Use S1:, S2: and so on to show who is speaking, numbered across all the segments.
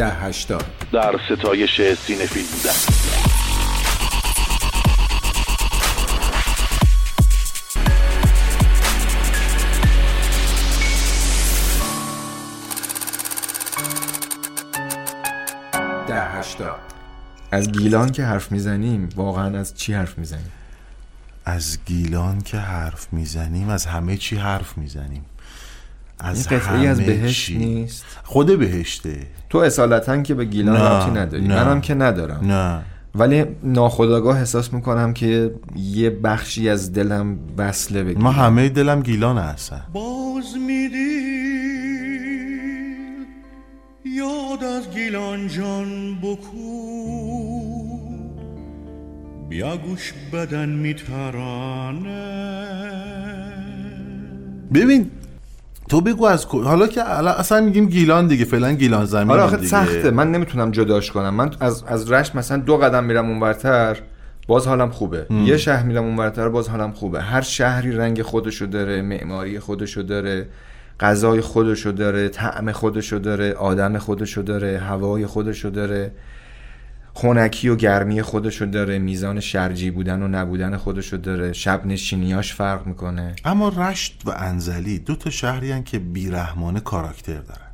S1: ده هشتاد.
S2: در ستایش سینفیل بودن.
S1: ده هشتاد. از گیلان که حرف می‌زنیم واقعا از چی حرف می‌زنیم؟
S3: از گیلان که حرف می‌زنیم از همه چی حرف می‌زنیم.
S1: از قطعی از بهشت چی. نیست.
S3: خود بهشته.
S1: تو اصالتا که به گیلان رابطی نداری. نه. منم که ندارم.
S3: نه.
S1: ولی ناخداگاه احساس می‌کنم که یه بخشی از دلم وصله به
S3: ما همه دلم گیلان هستن.
S4: باز میدی. یاد از گیلان جان بکو بیا گوش بدن میترانه.
S3: ببین تو بگو از حالا که اصلا میگیم گیلان دیگه فعلا گیلان زمین
S1: حالا آخه سخته. من نمی‌تونم جداش کنم. من از از رشت مثلا دو قدم میرم اونورتر باز حالم خوبه. ام. یه شهر میرم اونورتر باز حالم خوبه. هر شهری رنگ خودشو داره معماری خودشو داره غذای خودشو داره طعم خودشو داره آدم خودشو داره هوای خودشو داره. خونکی و گرمی خودشو داره میزان شرجی بودن و نبودن خودشو داره شب نشینیاش فرق می‌کنه.
S3: اما رشت و انزلی دو تا شهری که بیرحمانه کاراکتر دارن.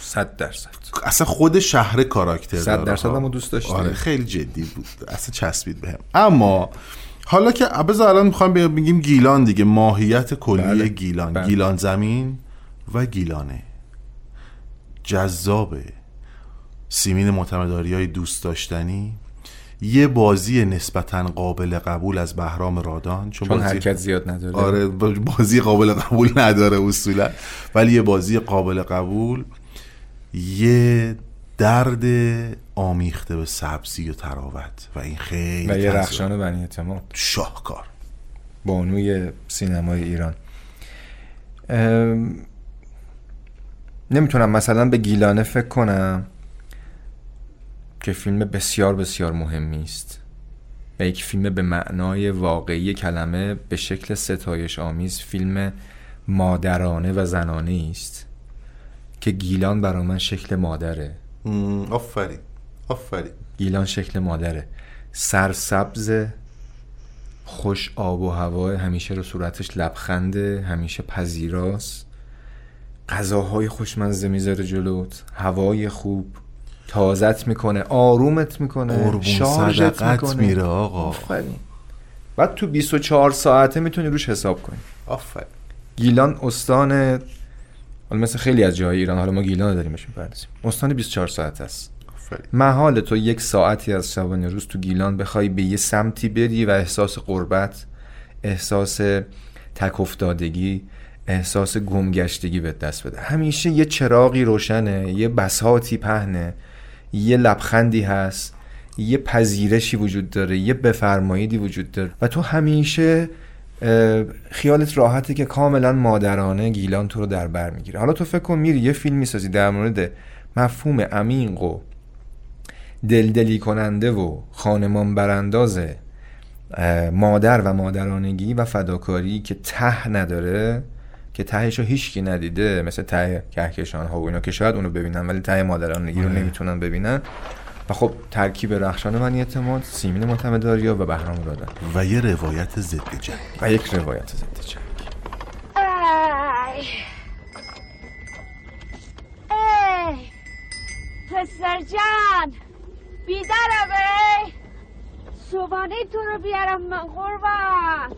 S1: صد درصد.
S3: اصلا خود شهر کاراکتر
S1: داره صد درصد همو دوست داشتی
S3: آره خیلی جدی بود. اصلا چسبید بهم. اما حالا که بذار الان می‌خوام بگیم گیلان دیگه. ماهیت کلی بله. گیلان. بله. گیلان زمین و گیلانه. جذابه. سیمین معتمداری های دوست داشتنی یه بازی نسبتا قابل قبول از بهرام رادان
S1: چون, چون حرکت زیاد نداره.
S3: آره بازی قابل قبول نداره اصولا ولی یه بازی قابل قبول یه درد آمیخته به سبزی و تراوت و این خیلی
S1: و یه رخشان بنی اعتماد.
S3: شاهکار.
S1: بانوی سینمای ایران. نمی‌تونم مثلا به گیلانه فکر کنم. که فیلم بسیار بسیار مهمی است و یک فیلم به معنای واقعی کلمه به شکل ستایش آمیز فیلم مادرانه و زنانه است که گیلان برای من شکل مادره.
S3: آفرین آفرین.
S1: گیلان شکل مادره. سرسبز خوش آب و هوا همیشه رو صورتش لبخنده همیشه پذیراست. غذاهای خوشمزه می‌ذاره جلوت هوای خوب. تازت می‌کنه آرومت می‌کنه
S3: شارژت می‌کنه. میره آقا.
S1: آفرین. بعد تو 24 ساعته می‌تونی روش حساب کنی.
S3: آفرین.
S1: گیلان استان حالا مثل خیلی از جاهای ایران حالا ما گیلان داریمش می‌پردازیم. استان 24 ساعت است. محال تو یک ساعتی از شبانه روز تو گیلان بخوای به یه سمتی بری و احساس قربت احساس تک افتادگی احساس گمگشتگی به دست بده. همیشه یه چراغی روشنه یه بساتی پهنه. یه لبخندی هست یه پذیرشی وجود داره یه بفرماییدی وجود داره و تو همیشه خیالت راحته که کاملا مادرانه گیلان تو رو در بر می‌گیره. حالا تو فکر کن میری یه فیلم می‌سازی در مورد مفهوم عمیق و دلدلی کننده و خانمان برانداز مادر و مادرانگی و فداکاری که ته نداره که تهش رو هیچکی ندیده مثل ته کهکشان ها و اینا که شاید اونو ببینن ولی ته مادرانگی رو آره. نمی‌تونن ببینن. و خب ترکیب رخشان منی اعتماد سیمین معتمداریا و بهرام دادن
S3: و یه روایت ضد جنگ.
S1: و یک روایت ضد جنگ.
S5: ای پسر جان بیدارم ای. صبحانه تو رو بیارم من قربان.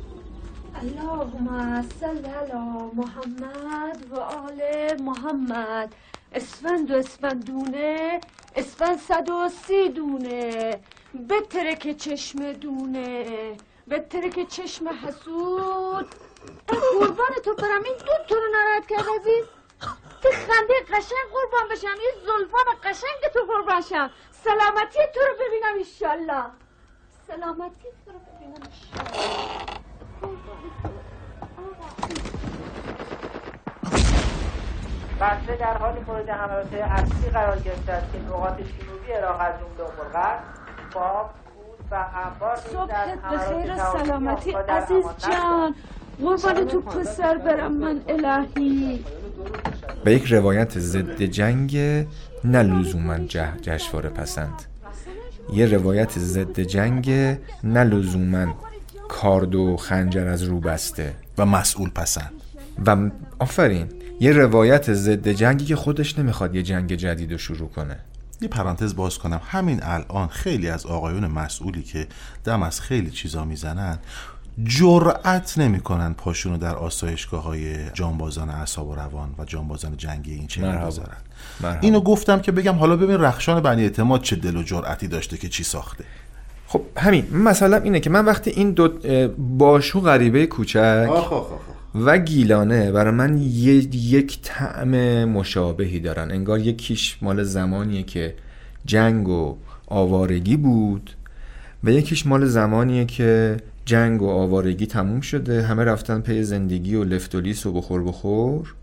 S5: اللهم صل علی محمد و آل محمد. اسفند و اسفندونه اسفند صد و سی دونه. بتره که چشم دونه بتره که چشم حسود. قربان تو برم این دو تو رو ناراحت کرد عزیز که خنده قشنگ قربان بشم یه زلفان قشنگ تو قربان شم. سلامتی تو رو ببینم ایشالله سلامتی تو رو ببینم ایشالله
S6: بسته در حال مورد حملات اصلی قرار گرفته است که نقاط جنوبی عراق از جمله امرغرب باب کود و انبار
S5: صبحت بخیر و سلامتی عزیز جان. قربان تو پسر برم من الهی.
S1: و یک روایت ضد جنگ نه لزوما جشنواره پسند. یه روایت ضد جنگ نه لزوما کارد و خنجر از رو بسته.
S3: و مسئول پسند.
S1: و آفرین. یه روایت ضد جنگی که خودش نمی‌خواد یه جنگ جدید رو شروع کنه.
S3: یه پرانتز باز کنم. همین الان خیلی از آقایون مسئولی که دم از خیلی چیزا می‌زنن جرأت نمی‌کنن پاشونو در آسایشگاه های جانبازان اعصاب و روان و جانبازان جنگی این چه
S1: مرحبا.
S3: اینو گفتم که بگم حالا ببین رخشان بنی اعتماد چه دل و جرأتی داشته که چی ساخته.
S1: خب همین. مثلا اینه که من وقتی این دو باشو غریبه کوچک و گیلانه برای من یک طعم مشابهی دارن. انگار یکیش مال زمانیه که جنگ و آوارگی بود و یکیش مال زمانیه که جنگ و آوارگی تموم شده. همه رفتن پی زندگی و لفت و لیس و بخور بخور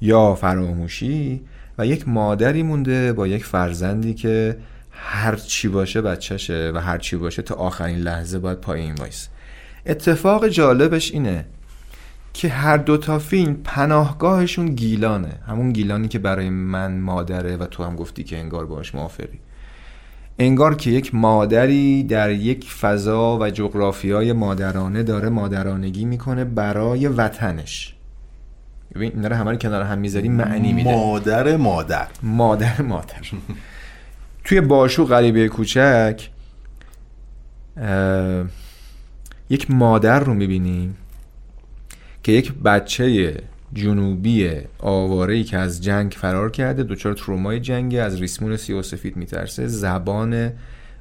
S1: یا فراموشی و یک مادری مونده با یک فرزندی که هر چی باشه بچهشه و هر چی باشه تا آخرین لحظه باید پای این وایسه. اتفاق جالبش اینه که هر دو تا فیلم پناهگاهشون گیلانه. همون گیلانی که برای من مادره و تو هم گفتی که انگار باش موافقی. انگار که یک مادری در یک فضا و جغرافیای مادرانه داره مادرانگی می‌کنه برای وطنش. ببین اینا رو همه رو کنار هم می‌ذاری معنی میده.
S3: مادر مادر.
S1: مادر مادر. توی باشو غریبه کوچک اه، یک مادر رو می‌بینیم. که یک بچه جنوبی آواره‌ای که از جنگ فرار کرده دچار ترومای جنگی از ریسمون سیاه و سفید میترسه. زبان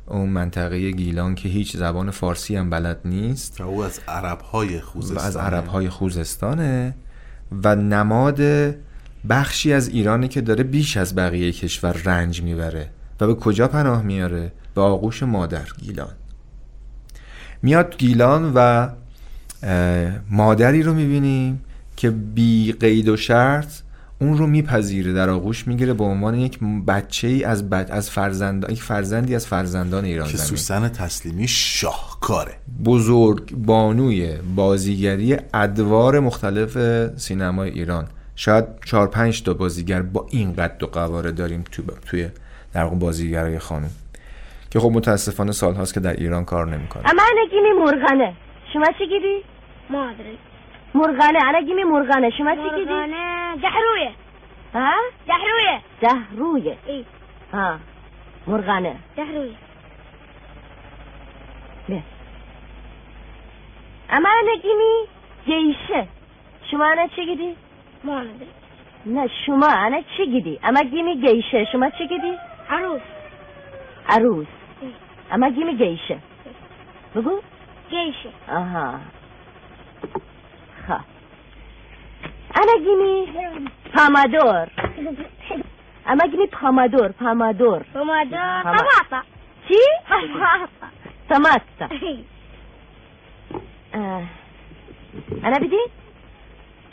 S1: اون منطقه گیلان که هیچ زبان فارسی هم بلد نیست.
S3: و او از عرب های
S1: و
S3: خوزستان
S1: از عرب های خوزستانه. و نماد بخشی از ایرانی که داره بیش از بقیه کشور رنج می‌بره و به کجا پناه میاره؟ به آغوش مادر گیلان. میاد گیلان و مادری رو می‌بینیم که بی قید و شرط اون رو میپذیره در آغوش می‌گیره به عنوان یک بچه ای از بچ... از فرزند یک فرزندی از فرزندان ایران
S3: که سوسن تسلیمی شاهکاره.
S1: بزرگ بانوی بازیگری ادوار مختلف سینمای ایران. شاید چهار پنج تا بازیگر با این قد و قواره داریم تو توی در بازیگرای خانم. که خب متاسفانه سالهاست که در ایران کار نمی‌کنه
S7: اما انا گیمی مرغنه شما چی گیری؟
S5: ما ادري.
S7: مرغنه انا گیمی مرغنه شما چی گیری؟
S5: مرغانة جحروية
S7: ها؟
S5: جحروية
S7: دهرویه
S5: اي
S7: ها. مرغنه
S5: جحروية
S7: نه اما انا گیمی گیشه شما انا چی گیری؟
S5: ما ندري
S7: نه شما انا چی گیری؟ اما گیمی گیشه شما چی گیری؟
S5: عروس.
S7: عروس. اما گیمی گیشه بگو.
S5: جيشة
S7: آها. أنا جيني فامادور أما جيني فامادور فامادور فامادور
S5: طماطة آه.
S7: شي
S5: طماطة طماطة
S7: أنا بدي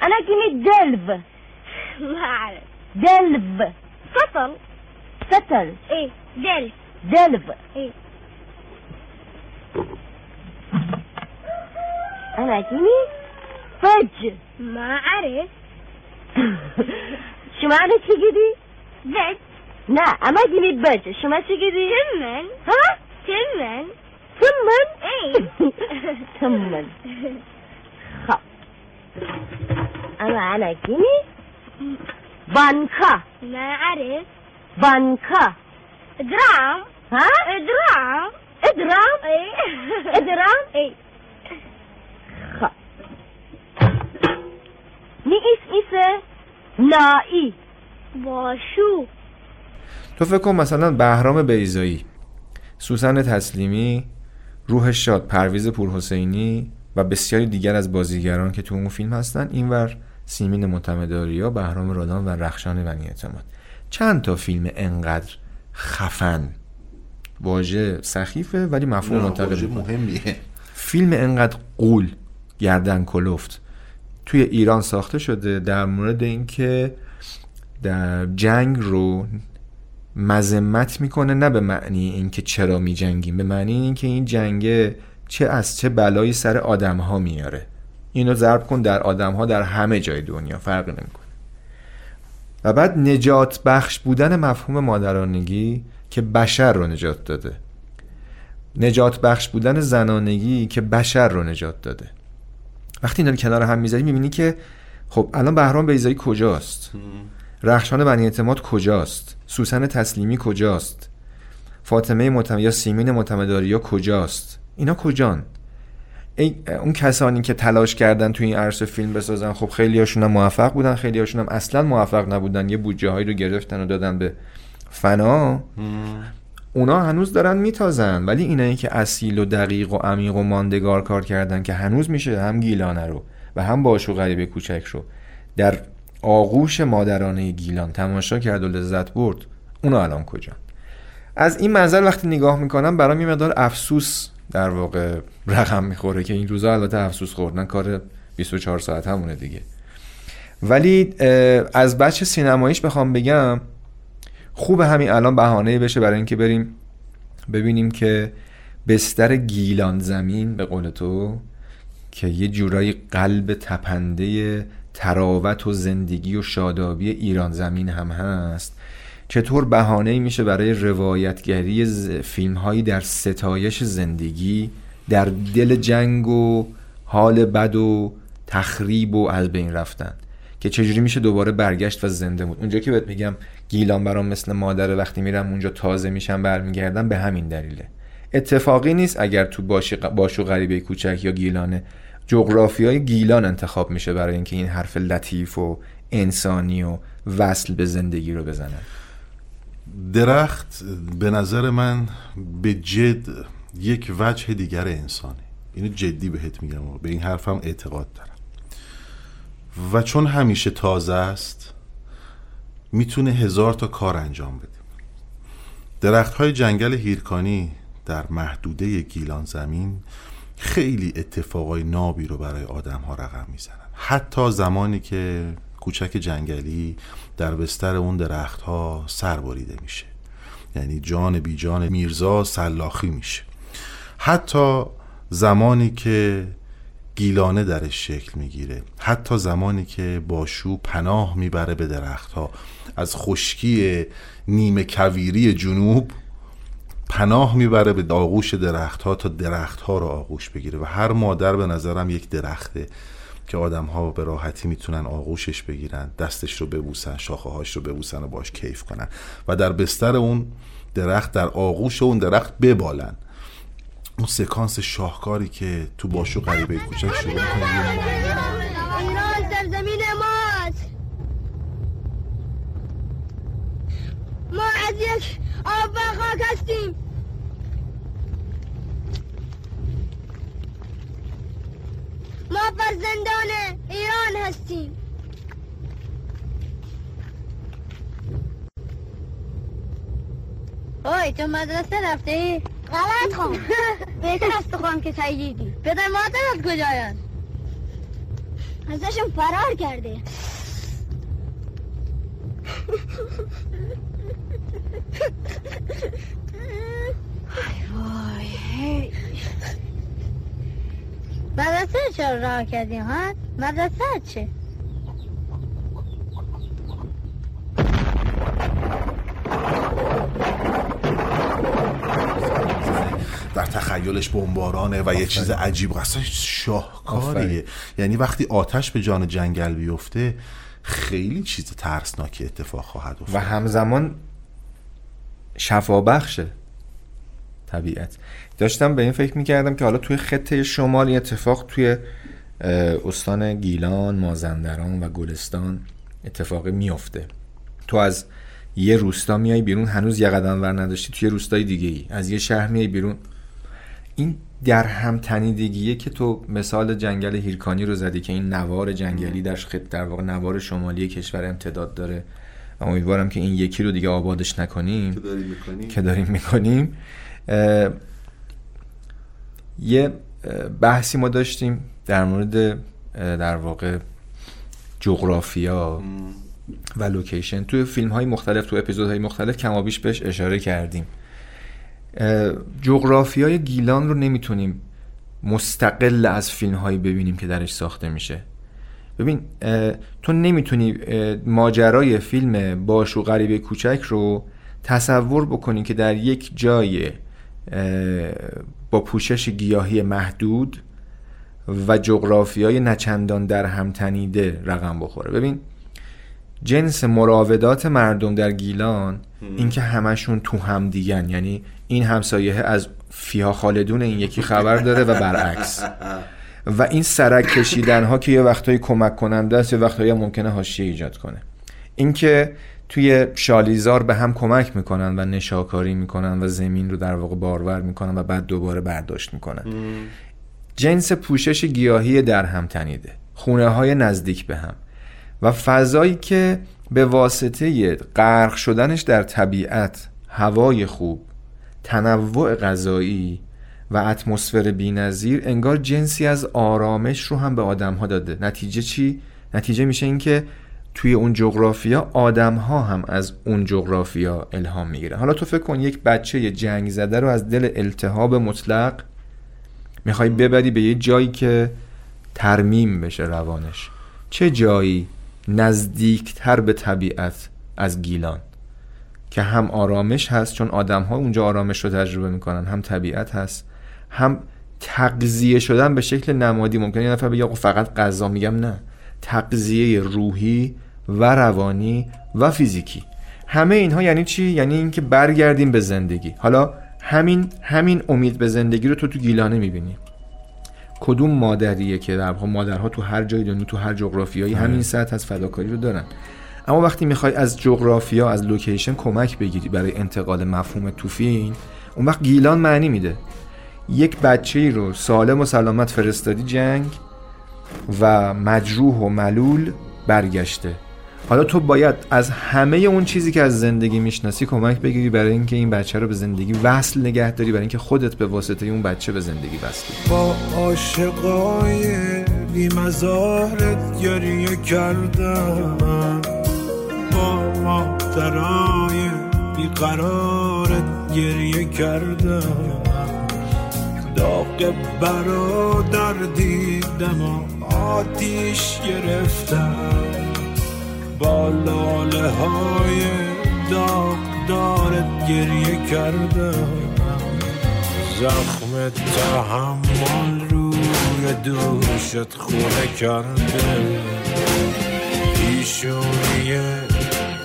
S7: أنا جيني دلف
S5: ما أعرف
S7: دلف
S5: سطل
S7: سطل
S5: إيه دلف
S7: دلف إيه أماكني فج.
S5: ما أعرف.
S7: شو معنى تشقدي؟
S5: بج
S7: لا أما أماكني بج. شو ما تشقدي؟
S5: تمن.
S7: ها؟
S5: تمن.
S7: تمن؟
S5: اي
S7: تمن. خا. أما أنا أماكني بنكا
S5: ما أعرف.
S7: بنكا
S5: درام
S7: ها؟
S5: درام
S7: درام
S5: اي
S7: درام
S5: اي
S7: نی اسم ایسه نایی
S5: باشو.
S1: تو فکر کن مثلا بهرام بیزایی سوسن تسلیمی روح شاد پرویز پورحسینی و بسیاری دیگر از بازیگران که تو اون فیلم هستن اینور سیمین معتمداریا بهرام رادان و رخشان بنی اعتماد. چند تا فیلم انقدر خفن. واژه سخیفه ولی مفهوم می‌کنه.
S3: مهمیه.
S1: فیلم انقدر قول گردن کلفت. توی ایران ساخته شده در مورد اینکه در جنگ رو مذمت می‌کنه نه به معنی اینکه چرا میجنگیم به معنی اینکه این جنگه چه از چه بلایی سر آدم ها میاره اینو ضرب کن در آدم ها در همه جای دنیا فرق نمی‌کنه. و بعد نجات بخش بودن مفهوم مادرانگی که بشر رو نجات داده. نجات بخش بودن زنانگی که بشر رو نجات داده. وقتی اینا رو کنار هم می‌ذاری می‌بینی که خب الان بهرام بیزایی کجاست؟ رخشان بنی اعتماد کجاست؟ سوسن تسلیمی کجاست؟ فاطمه متم یا سیمین متمداریا کجاست؟ اینا کجان؟ ای اون کسانی که تلاش کردن تو این عرصه فیلم بسازن خب خیلی هاشون هم موفق بودن خیلی هاشون هم اصلا موفق نبودن. یه بودجه هایی رو گرفتن و دادن به فنا. اونا هنوز دارن میتازن ولی اینایی که اصیل و دقیق و عمیق و ماندگار کار کردن که هنوز میشه هم گیلانه رو و هم باشو غریب کوچک رو. در آغوش مادرانه گیلان تماشا کرد و لذت برد. اونا الان کجا از این منظر وقتی نگاه می‌کنم برام یه مقدار افسوس در واقع رقم می‌خوره که این روزا البته افسوس خوردن کار 24 ساعت همونه دیگه. ولی از بچه سینماییش بخوام بگم خوب همین الان بهانه بشه برای اینکه بریم ببینیم که بستر گیلان زمین به قول تو که یه جورایی قلب تپنده تراوت و زندگی و شادابی ایران زمین هم هست. چطور بهانه میشه برای روایتگری فیلم هایی در ستایش زندگی در دل جنگ و حال بد و تخریب و از بین رفتن؟ که چجوری میشه دوباره برگشت و زنده بود. اونجا که بهت میگم گیلان برام مثل مادر وقتی میرم اونجا تازه میشم برمیگردم به همین دلیله. اتفاقی نیست اگر تو باشی باشو غریبه کوچک یا گیلانه جغرافیای گیلان انتخاب میشه برای اینکه این حرف لطیف و انسانی و وصل به زندگی رو بزنن.
S3: درخت به نظر من به جد یک وجه دیگر انسانه. اینو جدی بهت میگم و به این حرفم اعتقاد دارم. و چون همیشه تازه است می‌تونه هزار تا کار انجام بده. درخت های جنگل هیرکانی در محدوده گیلان زمین خیلی اتفاقای نابی رو برای آدم ها رقم می‌زنن. حتی زمانی که کوچک جنگلی در بستر اون درخت ها سر بریده میشه. یعنی جان بی جان میرزا سلاخی میشه. حتی زمانی که گیلانه درش شکل می‌گیره. حتی زمانی که باشو پناه می‌بره به درخت ها از خشکی نیمه کویری جنوب پناه می‌بره به آغوش درخت ها تا درخت ها رو آغوش بگیره. و هر مادر به نظرم یک درخته که آدم ها به راحتی می‌تونن آغوشش بگیرن دستش رو ببوسن شاخه هاش رو ببوسن و باش کیف کنن. و در بستر اون درخت در آغوش اون درخت ببالن. اون سکانس شاهکاری که تو باشو غریبه کوچک شروع
S5: ایران سرزمین ماست ما از یک آب و خاک هستیم ما فرزندان ایران هستیم. اوی تو مدرسه رفتی؟ غلط خواهم بهتر از تو که سیدی پدر مادرت کجایند؟ ازشون فرار کرده وای مدرسه چرا راه کردی ها؟ مدرسه چه؟
S3: در تخیلش بمبارانه و یه چیز عجیب اصلا شاهکاریه. یعنی وقتی آتش به جان جنگل بیفته خیلی چیز ترسناکی اتفاق خواهد افتاد.
S1: و همزمان شفابخشه طبیعت. داشتم به این فکر می‌کردم که حالا توی خطه شمال این اتفاق توی استان گیلان، مازندران و گلستان اتفاقی میفته تو از یه روستا میای بیرون هنوز یه قدم ور نداشتی توی روستای دیگه ای از یه شهر میای بیرون این در هم تنیدگیه که تو مثال جنگل هیرکانی رو زدی که این نوار جنگلی در خط در واقع نوار شمالی کشور امتداد داره. و امیدوارم که این یکی رو دیگه آبادش نکنیم. که داریم می‌کنیم. یه بحثی ما داشتیم در مورد در واقع جغرافیا و لوکیشن توی فیلم های مختلف تو اپیزود های مختلف کمابیش بهش اشاره کردیم. جغرافیای گیلان رو نمی‌تونیم مستقل از فیلم هایی ببینیم که درش ساخته میشه. ببین تو نمی‌تونی ماجرای فیلم باش و غریبه کوچک رو تصور بکنی که در یک جای با پوشش گیاهی محدود و جغرافیای نچندان در هم تنیده رقم بخوره. ببین جنس مراودات مردم در گیلان اینکه همشون تو هم دیگن. یعنی این همسایه از فیها خالدون این یکی خبر داره و برعکس. و این سرک کشیدن ها که یه وقتایی کمک کننده است یه وقتایی ممکنه حاشیه ایجاد کنه. اینکه توی شالیزار به هم کمک می‌کنن و نشاکاری می‌کنن و زمین رو در واقع بارور می‌کنن و بعد دوباره برداشت می‌کنن. جنس پوشش گیاهی در هم تنیده. خونه های نزدیک به هم. و فضایی که به واسطه غرق شدنش در طبیعت هوای خوب تنوع غذایی و اتمسفر بی‌نظیر انگار جنسی از آرامش رو هم به آدم ها داده. نتیجه چی؟ نتیجه میشه اینکه توی اون جغرافیا آدم ها هم از اون جغرافیا الهام می‌گیرن. حالا تو فکر کن یک بچه جنگ زده رو از دل التهاب مطلق می‌خوای ببری به یه جایی که ترمیم بشه روانش. چه جایی؟ نزدیکتر به طبیعت از گیلان که هم آرامش هست چون آدم ها اونجا آرامش رو تجربه می‌کنن هم طبیعت هست هم تغذیه شدن به شکل نمادی ممکنه یه نفر بگه فقط غذا میگم نه. تغذیه روحی و روانی و فیزیکی. همه اینها یعنی چی؟ یعنی اینکه برگردیم به زندگی. حالا همین همین امید به زندگی رو تو تو گیلانه می‌بینی. کدوم مادریه که در واقع مادرها تو هر جای دنیا تو هر جغرافیایی همین سطح از فداکاری رو دارن. اما وقتی می‌خوای از جغرافیا از لوکیشن کمک بگیری برای انتقال مفهوم تو فیلم اون وقت گیلان معنی میده. یک بچه ای رو سالم و سلامت فرستادی جنگ و مجروح و ملول برگشته. حالا تو باید از همه اون چیزی که از زندگی می‌شناسی کمک بگیری برای اینکه این بچه رو به زندگی وصل نگه داری برای اینکه خودت به واسطه اون بچه به زندگی وصلی
S8: با عاشقای بیمزارت گریه کردم. با مادرای بیقرارت گریه کردم. داغ برادر دیدم و آتیش گرفتم. با لاله های داغدارت گریه کردم. زخم تحمل روی دوشت خونه کرده پیشونی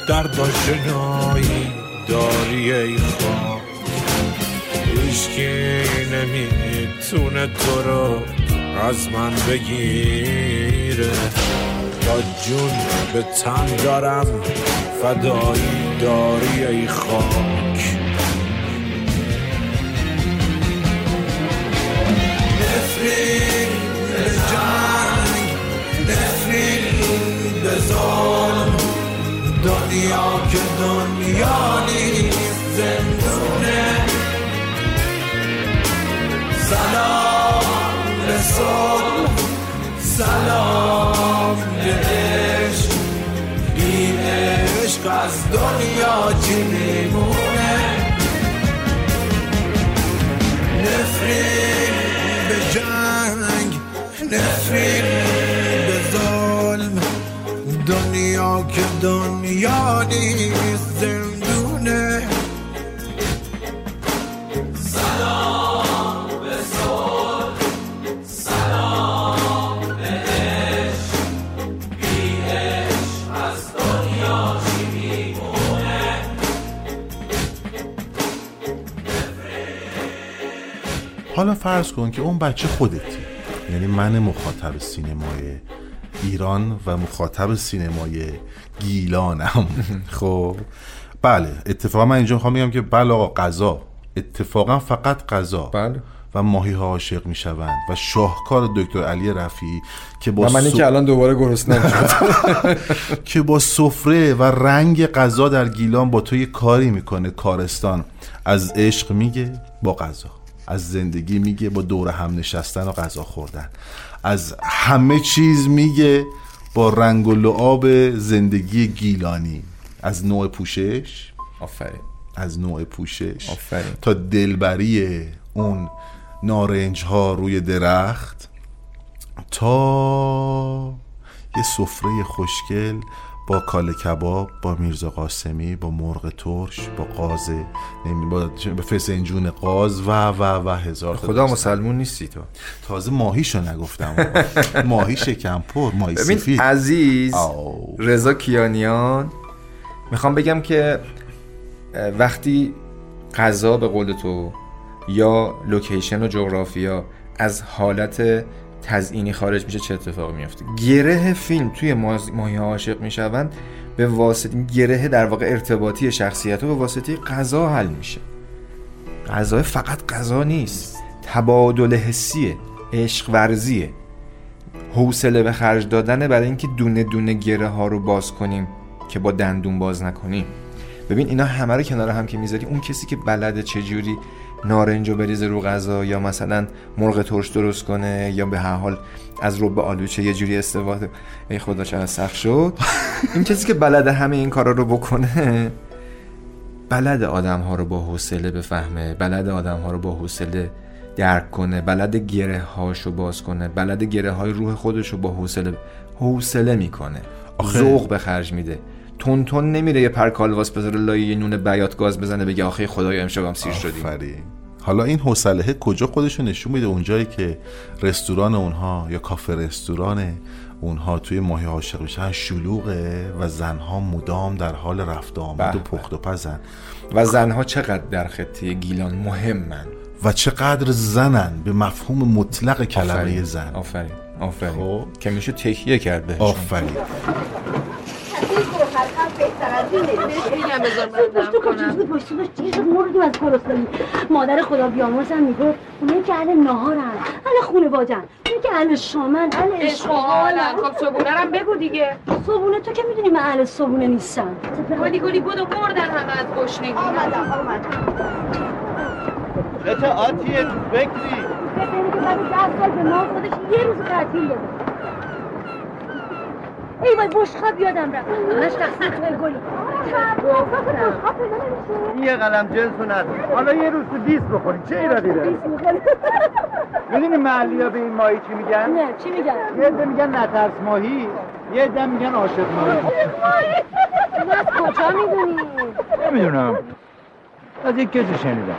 S8: درداشنایی داری ای خواب هیچکی نمی‌تونه تو رو از من بگیره. تا جون به تن دارم. فدایی داری ای خاک. نفرین به جنگ نفرین به ظلم. دنیا که دنیا نیست زندونه. سلام به صلح سلام از دنیا چی میمونه نفرین به جنگ نفرین به ظلم. دنیا که دنیا نیست.
S3: حالا فرض کن که اون بچه خودتی. یعنی من مخاطب سینمای ایران و مخاطب سینمای گیلانم. خب بله اتفاقا من اینجا می‌خوام بگم که بله آقا قضا. اتفاقا فقط قضا.
S1: بله.
S3: و ماهی ها عاشق می‌شوند. و شاهکار دکتر علی رفیعی که با سو-
S1: که الان دوباره گرسنه شد
S3: که با سفره و رنگ غذا در گیلان با تو یه کاری می‌کنه کارستان. از عشق میگه با غذا از زندگی میگه با دور هم نشستن و غذا خوردن. از همه چیز میگه با رنگ و لعاب زندگی گیلانی. از نوع پوشش.
S1: آفرین.
S3: از نوع پوشش.
S1: آفرین.
S3: تا دلبری اون نارنج ها روی درخت. تا یه سفره خوشگل با کاله کباب با میرزا قاسمی با مرغ ترش با قاز نمی با فسنجون قاز و و و هزار
S1: خدا. مسلمون نیستی تو
S3: تازه ماهیشو نگفتم ماهی شکم پر ماهی
S1: ببین
S3: سفید
S1: عزیز
S3: آو.
S1: رضا کیانیان می‌خوام بگم که وقتی غذا به قول تو یا لوکیشن و جغرافیا از حالت تزئینی خارج میشه چه اتفاقی میفته گره فیلم توی ماهی عاشق می‌شوند به واسطه گره در واقع ارتباطی شخصیت به واسطه غذا حل میشه. غذا فقط غذا نیست. تبادل حسیه عشق ورزیه. حوصله به خرج دادنه برای اینکه دونه دونه گره ها رو باز کنیم که با دندون باز نکنیم. ببین اینا همه رو کنار هم که می‌ذاری اون کسی که بلده چجوری نارنج رو بریزه رو غذا یا مثلا مرغ ترش درست کنه یا به هر حال از رب آلوچه یه جوری استفاده ای خدا چقدر سخت شد. این کسی که بلده همه این کارا رو بکنه. بلد آدم ها رو با حوصله بفهمه بلد آدم ها رو با حوصله درک کنه بلد گره هاشو باز کنه بلد گره های روح خودش رو با حوصله حوصله می‌کنه. ذوق به خرج میده. تون تون نمیره یه پر کالواس بذاره لای یه نون بیات گاز بزنه بگه آخه خدایا امشبم سیر شدیم.
S3: حالا این حوصله کجا خودشو نشون میده؟ اونجایی که رستوران اونها یا کافه رستوران اونها توی ماهی عاشق میشن شلوغه و زنها مدام در حال رفت و آمد و. پخت و پزن.
S1: و زنها چقدر در خطه گیلان مهمن.
S3: و چقدر زنن به مفهوم مطلق کلمه
S1: آفرین.
S3: زن.
S1: آفرین. آفرین.
S3: خب.
S1: که میشه تکیه کرد بهشون.
S3: آفرین.
S9: بذار من
S7: تو پشت مردیم از گرسنگی مادر خدا بیامرزم می‌گفت اونایی که اهل نهارن. اهل خونه باجن اونایی که اهل شامن. اهل
S9: اشغالن خب صبونه رو هم بگو دیگه.
S7: صبونه تو که می‌دونی من اهل صبونه نیستم.
S9: گلی گلی بودو مردن همه از گشنگی.
S7: آمدم آمدم.
S6: چه آتیه فکری
S7: ببینی که بعد ده سال به ما خودش یه روز تعطیل داده. ای وای بشخاب یادم رفت. همش تقصیر توی گلی
S6: این یه قلم جنسو نداره حالا یه روز تو دیس بخوریم. چه ایرادی داره؟ می‌دونی محلی ها به این ماهی چی میگن؟
S7: نه چی میگن؟
S6: یه عده میگن نترس ماهی یه عده میگن عاشق ماهی.
S7: نه از کجا می‌دونی؟
S6: نمی‌دونم. از یک کسی شنیدم.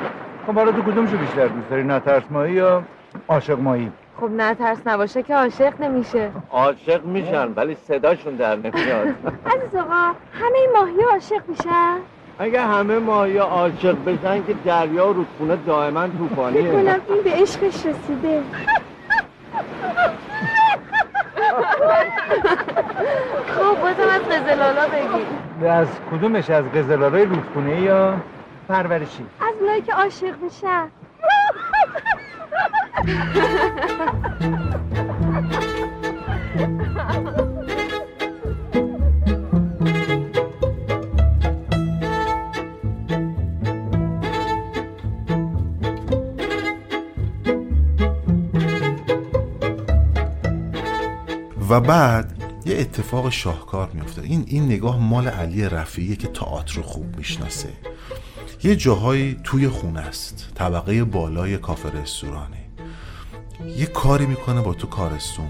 S6: خب حالا تو کدومشو بیشتر دوست داری؟ نترس ماهی یا عاشق ماهی؟
S9: خب نه ترس نباشه که عاشق نمیشه.
S10: عاشق میشن ولی صداشون در نمیاد.
S7: عزیز آقا همه این ماهی عاشق میشن؟
S10: اگه همه ماهی عاشق بشن که دریا و رودخونه دائما
S7: فکر
S10: طوفانیه
S7: کنم این به عشقش رسیده.
S9: خب بازم از قزلالا بگی.
S6: از کدومش؟ از قزلالای رودخونه یا پرورشی؟
S7: از اونایی که عاشق میشن.
S3: و بعد یه اتفاق شاهکار میفته این این نگاه مال علی رفیعیه که تئاتر رو خوب می‌شناسه. یه جاهایی توی خونه است. طبقه بالای کافه رستورانه یه کاری می‌کنه با تو کارستون.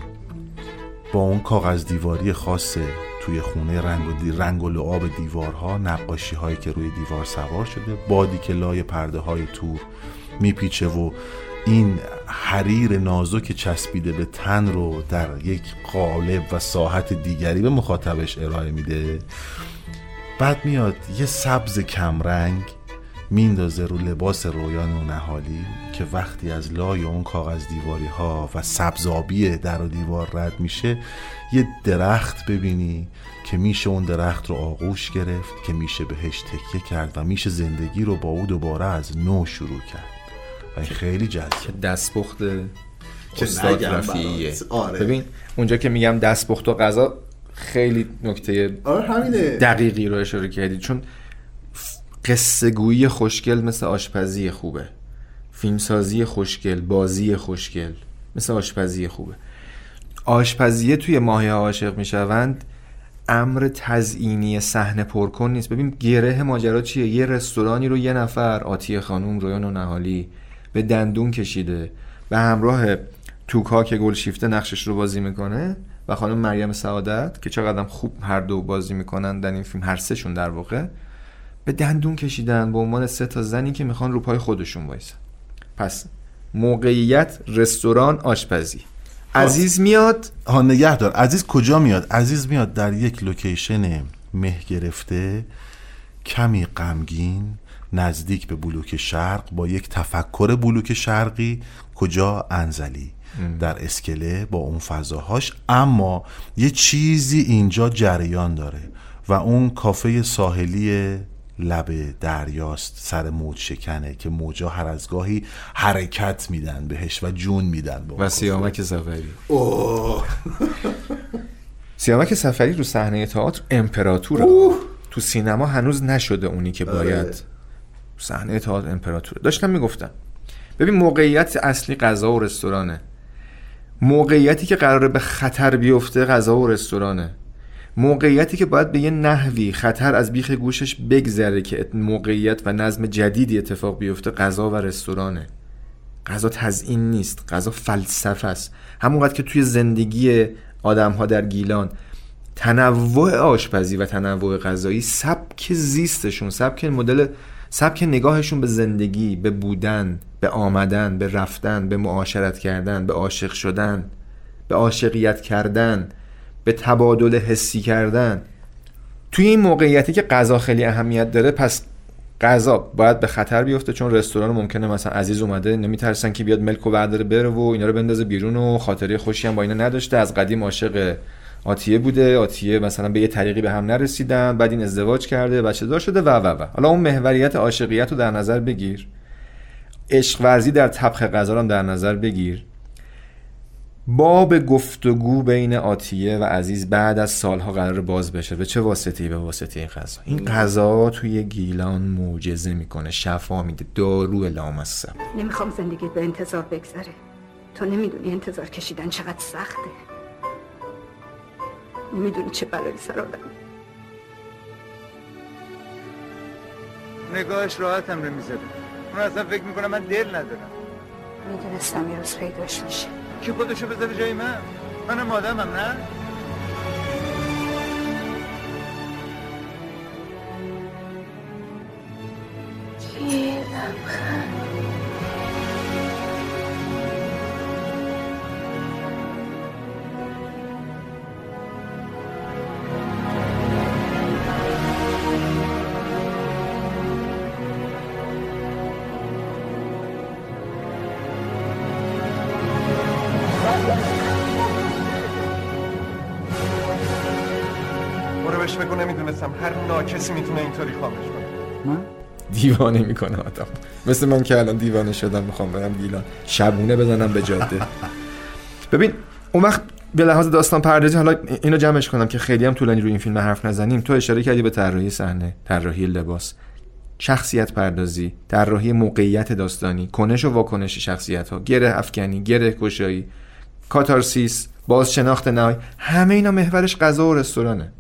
S3: با اون کاغذ دیواری خاصه توی خونه رنگ و, دی رنگ و لعاب دیوارها نقاشی هایی که روی دیوار سوار شده بادی که لای پرده های تور میپیچه و این حریر نازک چسبیده به تن رو در یک قالب و ساحت دیگری به مخاطبش ارائه میده. بعد میاد یه سبز کمرنگ میندازه رو لباس رویان و نهالی که وقتی از لای اون کاغذ دیواری ها و سبزابی در و دیوار رد میشه یه درخت ببینی که میشه اون درخت رو آغوش گرفت که میشه بهش تکیه کرد و میشه زندگی رو با او دوباره از نو شروع کرد. و این خیلی جذاب.
S1: که دستپخت استاد رفیعیه.
S3: آره.
S1: ببین اونجا که میگم دستپخت و غذا خیلی نکته
S3: آره همینه.
S1: دقیقی رو اشاره کردی. چون قصه گویی خوشگل مثل آشپزی خوبه. فیلمسازی خوشگل بازی خوشگل مثل آشپزی خوبه. آشپزیه توی ماهی عاشق می‌شوند. امر تزئینی صحنه پرکن نیست. ببین گره ماجرا چیه؟ یه رستورانی رو یه نفر آتی خانوم رویان و نهالی به دندون کشیده. به همراه توکا که گل شیفته نقشش رو بازی می‌کنه و خانم مریم سعادت که چقدر خوب هر دو بازی می‌کنن در این فیلم هر سهشون در واقع به دندون کشیدن به عنوان سه تا زنی که می‌خوان رو پای خودشون وایسن. پس موقعیت رستوران آشپزی. عزیز میاد؟
S3: ها نگه دار عزیز کجا میاد؟ عزیز میاد در یک لوکیشن مه گرفته کمی غمگین نزدیک به بلوک شرق با یک تفکر بلوک شرقی. کجا؟ انزلی. در اسکله با اون فضاهاش. اما یه چیزی اینجا جریان داره و اون کافه ساحلی لب دریاست سر موج شکنه که موجا هر از گاهی حرکت میدن بهش و جون میدن با اون
S1: و سیامک سفری.
S3: اوه.
S1: سیامک سفری رو صحنه تئاتر امپراتوره. تو سینما هنوز نشده اونی که باید. صحنه تئاتر امپراتوره. داشتم می‌گفتم. ببین موقعیت اصلی غذا و رستورانه. موقعیتی که قراره به خطر بیفته غذا و رستورانه. موقعیتی که باید به یه نحوی خطر از بیخ گوشش بگذره که موقعیت و نظم جدیدی اتفاق بیفته غذا و رستورانه. غذا تزیین نیست غذا فلسفه است. همونقدر که توی زندگی آدم ها در گیلان تنوع آشپزی و تنوع غذایی سبک زیستشون سبک مدل سبک نگاهشون به زندگی به بودن به آمدن به رفتن به معاشرت کردن به عاشق شدن به عاشقیت کردن. به تبادل حسی کردن. توی این موقعیتی که غذا خیلی اهمیت داره پس غذا باید به خطر بیفته چون رستوران ممکنه مثلا عزیز اومده نمیترسن که بیاد ملک و برداره بره و اینا رو بندازه بیرون و خاطره خوشی هم با اینا نداشته. از قدیم عاشق آتیه بوده. آتیه مثلا به یه طریقی به هم نرسیدن بعد این ازدواج کرده بچه دار شده و و و. حالا اون محوریت عاشقیت رو در نظر بگیر. عشق ورزی در طبخ غذا هم در نظر بگیر. باب گفتگو بین آتیه و عزیز بعد از سالها قرار باز بشه. به چه واسطه‌ای؟ به واسطه این غذا. این غذا توی گیلان معجزه می‌کنه. شفا میده. دارو لامصب
S11: نمی‌خوام زندگیت به انتظار بگذره. تو نمی‌دونی انتظار کشیدن چقدر سخته. نمی‌دونی چه بلایی سر آدم.
S12: نگاهش راحتم رو می‌زده اون اصلا فکر می‌کنه من دل ندارم.
S11: می‌دونستم یه روز پیداش میشه.
S12: کی خودشو بذاره جای من منم آدمم نه
S9: یه لبخند
S12: هر ناکسی می‌تونه اینطوری خامش کنه.
S3: من؟
S1: دیوانه می‌کنه آدم. مثل من که الان دیوانه شدم می‌خوام برم گیلان. شبونه بزنم به جاده. ببین اون وقت به لحاظ داستان پردازی حالا اینو جمعش کنم که خیلی هم طولانی روی این فیلم حرف نزنیم. تو اشاره کردی به طراحی صحنه طراحی لباس. شخصیت پردازی طراحی موقعیت داستانی کنش و واکنش شخصیت ها گره افکنی گره کشایی کاتارسیس باز شناخت نهایی همه اینا محورش غذا و رستورانه.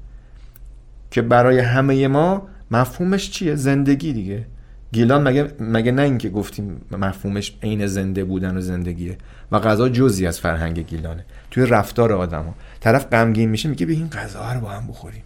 S1: که برای همه ما مفهومش چیه؟ زندگی دیگه. گیلان مگه مگه نه اینکه گفتیم مفهومش عین زنده بودن و زندگیه و غذا جزی از فرهنگ گیلانه. توی رفتار آدما طرف غمگین میشه میگه به این غذا رو با هم بخوریم.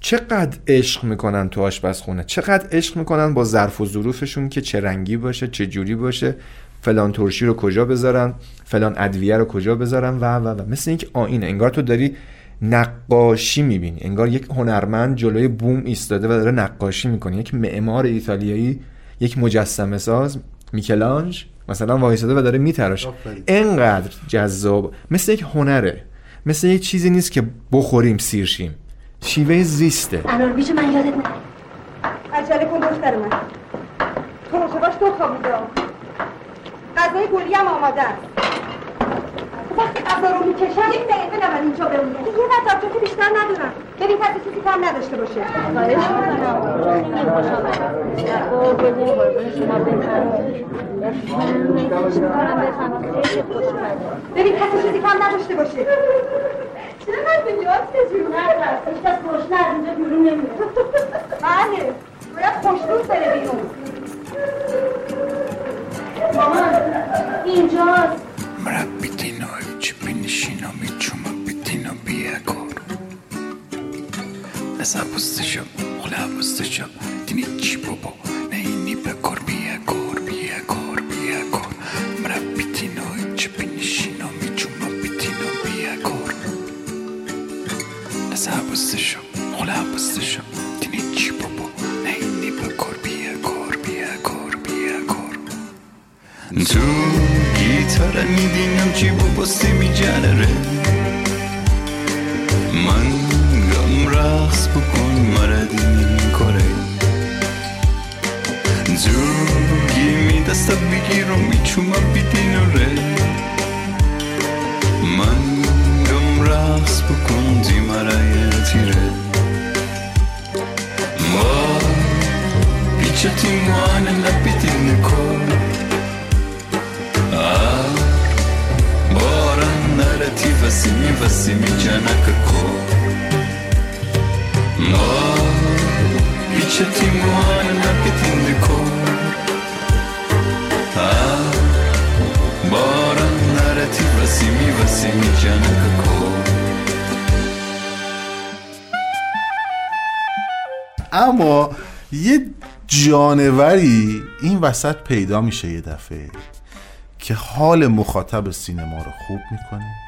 S1: چقدر عشق می‌کنن تو آشپزخونه؟ چقدر عشق می‌کنن با ظرف و ظروفشون که چه رنگی باشه چه جوری باشه فلان ترشی رو کجا بذارن فلان ادویه رو کجا بذارن و و و. مثل اینکه آینه. انگار تو داری نقاشی می‌بینی. انگار یک هنرمند جلوی بوم ایستاده و داره نقاشی می‌کنه. یک معمار ایتالیایی یک مجسمه ساز میکلانج مثلا وایساده و داره میتراشه. انقدر جذاب. مثل یک هنره. مثل یک چیزی نیست که بخوریم سیرشیم شیوه زیسته.
S7: انار بیش من یادت نه.
S11: عجله کن دختر من. تو تو خوابیده غذای گلی هم آماده است. وقتی غذا رو می‌کشم یک دقیقه نباید اینجا بمونه دیگه ندار تو که بیشتر ندارم ببین کسی چیزی کم نداشته باشه. ببین کسی چیزی کم نداشته باشه. چرا من به جواب تجربه
S7: نه هیچ کس گشنه از اینجا بیرون نمیاد.
S11: بله. باید خوشروز بره بیرون.
S7: مامان اینجاست.
S8: مربیتینو ایچی بینشینو میچومو بیتینو بیا
S13: کور نسا بستشو خلا بستشو دینی چی بابا نه اینی بکر بیا کور بیا کور بیا کور مربیتینو ایچی بینشینو میچومو بیتینو بیا کور نسا بستشو خلا بستشو دینی چی بابا نه اینی بکر بیا کور بیا کور بیا کور تو گیتار میدینم چی باباستی میجنره من گم رقص بکن مردی میکاره تو گیمی دستا بگیرم میچومم بیدیناره. من گم رقص بکن دی مرای تیره. ما بیچه تیمان لبیدین کن. Boran narrativa si mi vasi mi jana kako Ma Icha ti muana na pitin de ko Boran narrativa si mi vasi mi jana kako
S3: اما یه جانوری این وسط پیدا میشه یه دفعه که حال مخاطب سینما رو خوب می‌کنه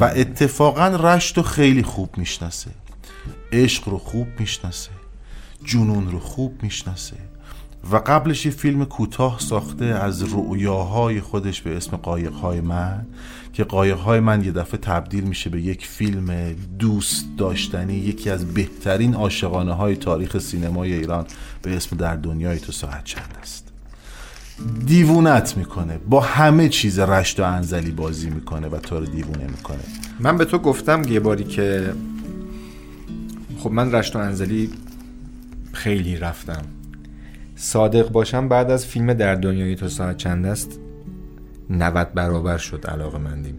S3: و اتفاقا رشت رو خیلی خوب می‌شناسه. عشق رو خوب می‌شناسه. جنون رو خوب می‌شناسه. و قبلش یه فیلم کوتاه ساخته از رؤیاهای خودش به اسم قایقهای من که قایقهای من یه دفعه تبدیل میشه به یک فیلم دوست داشتنی یکی از بهترین عاشقانه های تاریخ سینمای ایران به اسم در دنیای تو ساعت چند است. دیوونت می‌کنه. با همه چیز رشت و انزلی بازی می‌کنه و تو رو دیوونه می‌کنه.
S1: من به تو گفتم یه باری که خب من رشت و انزلی خیلی رفتم. صادق باشم بعد از فیلم در دنیای تو ساعت چند است؟ 90 برابر شد علاقه مندیم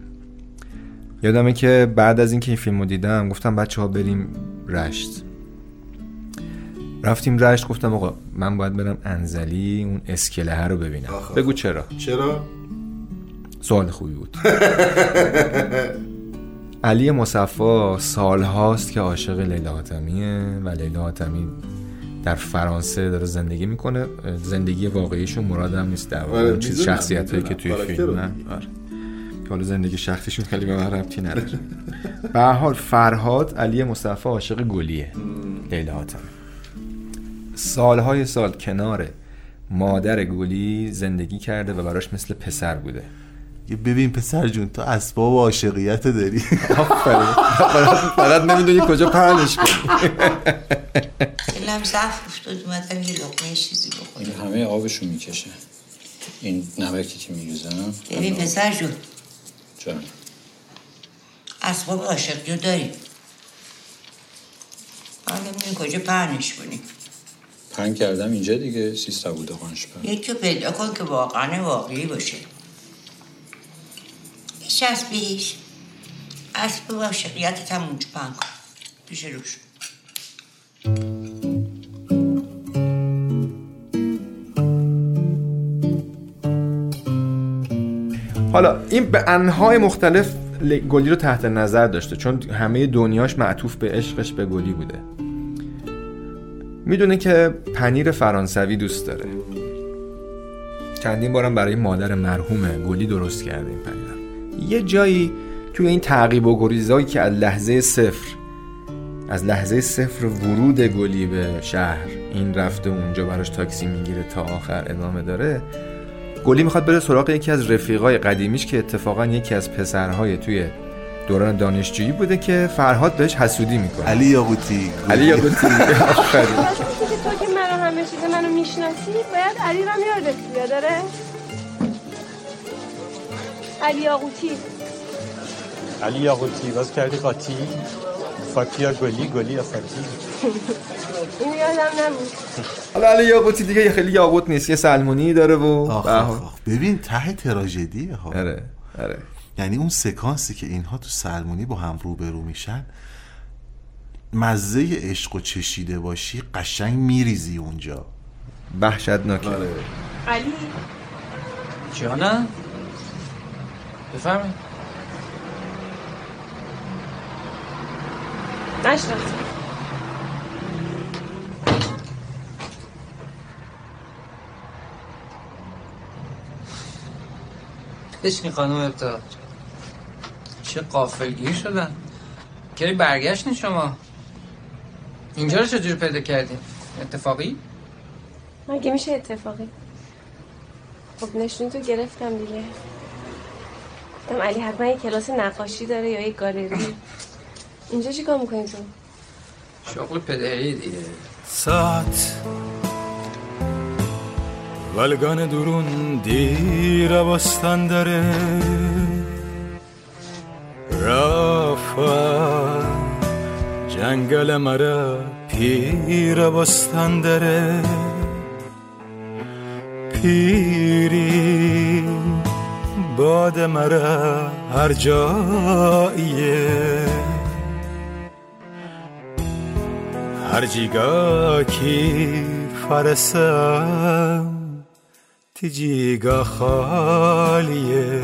S1: یادمه که بعد از اینکه این فیلم رو دیدم گفتم بچه ها بریم رشت. رفتیم رشت گفتم آقا من باید برم انزلی اون اسکله رو ببینم. بگو چرا.
S3: چرا؟
S1: سوال خوبی بود. علی مصفا سالهاست که عاشق لیلا حاتمیه و لیلا حاتمی در فرانسه داره زندگی می‌کنه. زندگی واقعیشون مرادم نیست در واقع.
S3: آره،
S1: اون چیز شخصیت هایی که توی
S3: کاراکتر
S1: فیلم. نه. آره. که حالا زندگی شخصیشون خیلی به من ربطی نداره. به هر حال فرهاد علی مصطفی عاشق گلیه لیلا حاتمی سالهای سال کنار مادر گلی زندگی کرده و براش مثل پسر بوده.
S3: یه ببین پسر جون تو اسباب عاشقیت داری.
S1: فقط- نمی‌دونی کجا پهنش کنی.
S14: دلم ضعف افتاد اومدم یه لقمه چیزی بخورم
S15: این همه آبشو می‌کشه. این نمکی که میریزم.
S14: ببین پسر جون.
S15: جان.
S14: اسباب عاشقی رو داریم حالا نمی‌دونی کجا پهنش کنیم
S15: پنگ کردم اینجا دیگه سیستا بوده قانش پر
S14: یکی پیدا کن که واقعا واقعی باشه. بچسبیش اسب عاشقیتت هم اونجا کن. پیش روش.
S1: حالا این به انهای مختلف گلی رو تحت نظر داشته چون همه دنیاش معطوف به عشقش به گلی بوده. می‌دونه که پنیر فرانسوی دوست داره. چندین بارم برای مادر مرحوم گلی درست کرده این پنیر. یه جایی توی این تعقیب و گریزایی که از لحظه صفر از لحظه صفر ورود گلی به شهر این رفته اونجا براش تاکسی می‌گیره تا آخر ادامه داره گلی می‌خواد بره سراغ یکی از رفیقای قدیمیش که اتفاقا یکی از پسرهای توی دوران دانشجویی بوده که فرهاد بهش حسودی می‌کنه
S3: علی یاقوتی.
S1: علی یاقوتی. آفرین.
S9: که تو که منو همه چیز منو می‌شناسی باید علی رو یادت بیاد آره؟ علی آقوتی
S16: علی یاقوتی باز کردی قاطی. یا گلی گلی یا فاتی
S9: این یادم نبود.
S1: حالا علی یاقوتی دیگه یه خیلی یاقوت نیست یه سلمونی داره و
S3: آخ. آخ آخ. ببین ته تراژدیه ها.
S1: آره آره.
S3: یعنی اون سکانسی که اینها تو سلمونی با هم روبرو میشن مزه عشق و چشیده باشی قشنگ میریزی اونجا.
S1: وحشتناکه. آره.
S9: علی.
S17: جانم بفرمی
S9: نشناسی
S17: بشین خانم ابتاد چه قافلگیر شدن؟ کی برگشتین شما. اینجا رو چجوری پیدا کردین؟ اتفاقی؟
S9: مگه میشه اتفاقی؟ خب نشون تو گرفتم دیگه. گفتم علی حتما یه کلاس نقاشی داره یا یه گالری. اینجا چی کار می‌کنی تو؟
S17: شغل پدری دیگه.
S18: ساعت. ولگان درون دیر باستان داره. رفت جنگل مرا پیر باستان داره پیری باد مرا هر جاییه. هر جیگا کی فرسم تی جیگا خالیه.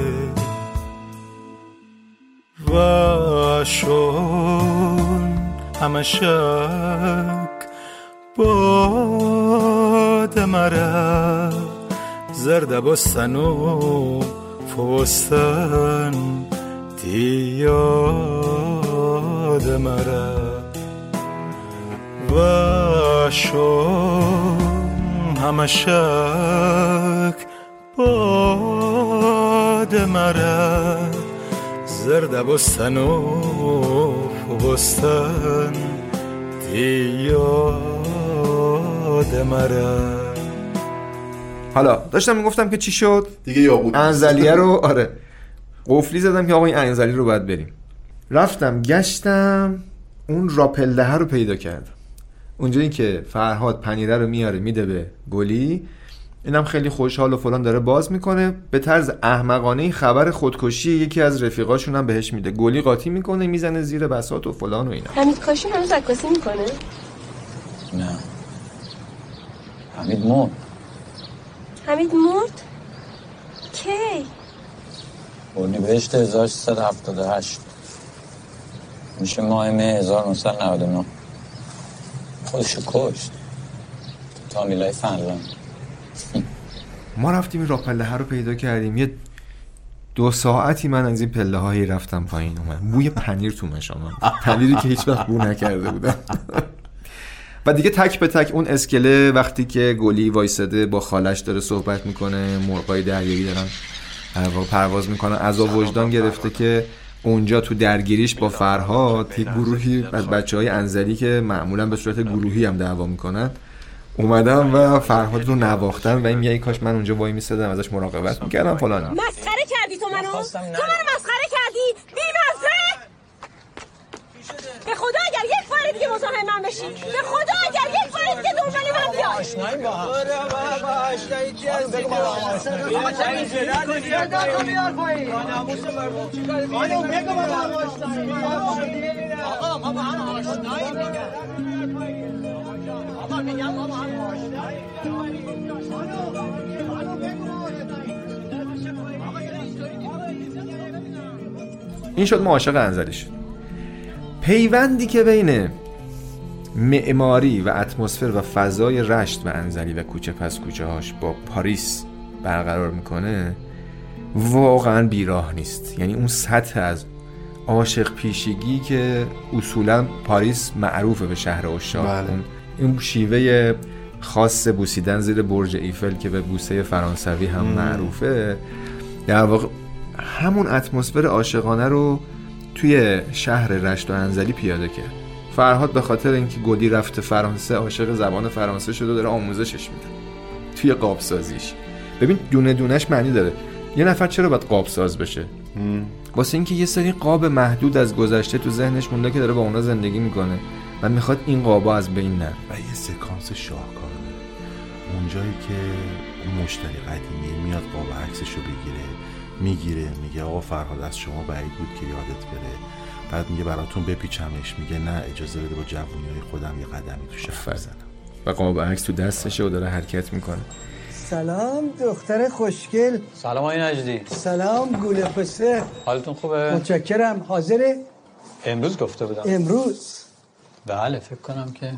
S18: و شون همه شک باد مرا. زرد بستن و فوستن تی یاد مرا. و شون همه شک باد مرا. زرد بستن و بستن یاد مرا.
S1: حالا داشتم می‌گفتم که چی شد؟
S3: دیگه یاقوت
S1: انزلیه رو آره. قفلی زدم که آقا این انزلی رو باید بریم. رفتم گشتم اون راپلده رو پیدا کردم. اونجایی که فرهاد پنیره رو میاره میده به گلی اینم خیلی خوشحال و فلان داره باز می‌کنه. به طرز احمقانه خبر خودکشی یکی از رفیقاشون هم بهش میده. گلی قاطی می‌کنه می‌زنه زیر بسات و فلان و اینا.
S9: حمید کاشی هنوز عکاسی می‌کنه؟
S19: نه. حمید مرد.
S9: حمید مرد؟ کی؟
S19: بردی بهشت 1378 میشه ماه مه 1999 خودشو کشت. تا میلای فنلاند
S1: ما رفتیم این راه پله رو پیدا کردیم. یه دو ساعتی من از این پله هایی رفتم پایین. اومد. بوی پنیر تو مشام پنیری که هیچ وقت بو نکرده بودم. و دیگه تک به تک اون اسکله وقتی که گلی وایساده با خالش داره صحبت می‌کنه مرغای دریایی دارن پرواز می‌کنن. از وجدان گرفته که اونجا تو درگیریش با فرهاد یک گروهی از بچه های انزلی که معمولا به صورت گروهی هم دعوا می‌کنن اومدم و فرهاد رو نواختن و این میگه کاش من اونجا وای میسادم ازش مراقبت می‌کردم فلان.
S7: مسخره کردی تو منو؟ تو منو مسخره کردی؟ بی مزه به خدا اگر یک بار دیگه مزاحم من بشی. به خدا اگر یک بار دیگه دنبال من بیای.
S8: آشنایی با هم. آشنایی چی هستی؟ تو خانم بگو با هم. آشنایی آقا ما با هم آشنایی میگن میگم هم
S1: این شد ما عاشق انزلی شد پیوندی که بین معماری و اتمسفر و فضای رشت و انزلی و کوچه پس کوچه هاش با پاریس برقرار می‌کنه واقعا بیراه نیست. یعنی اون سطح از عاشق پیشگی که اصولا پاریس معروفه به شهر اشاق.
S3: بله.
S1: اون این شیوه خاص بوسیدن زیر برج ایفل که به بوسه فرانسوی هم. معروفه. در واقع همون اتمسفر عاشقانه رو توی شهر رشت و انزلی پیاده کرد. فرهاد به خاطر اینکه گلی رفته فرانسه عاشق زبان فرانسه شده داره آموزشش میده. توی قاب سازیش ببین دونه دونش معنی داره. یه نفر چرا باید قاب ساز بشه واسه اینکه یه سری قاب محدود از گذشته تو ذهنش مونده که داره با اونا زندگی می‌کنه. و می‌خواد این قابا از بین نره.
S3: و یه سکانس شاهکاره اونجایی که اون مشتری قدیمی میاد قاب عکسش رو بگیره می‌گیره میگه آقا فرهاد از شما بعید بود که یادت بره. بعد میگه براتون بپیچمش. میگه نه اجازه بده با جوونی های خودم یه قدمی تو شهر بزنم.
S1: و قاب عکس تو دستشه و داره حرکت می‌کنه.
S20: سلام دختر خوشگل.
S19: سلام آقای نجدی.
S20: سلام گوله پسه
S19: حالتون خوبه؟
S20: متشکرم. حاضره؟
S19: امروز گفته بودم.
S20: امروز.
S19: بله فکر کنم که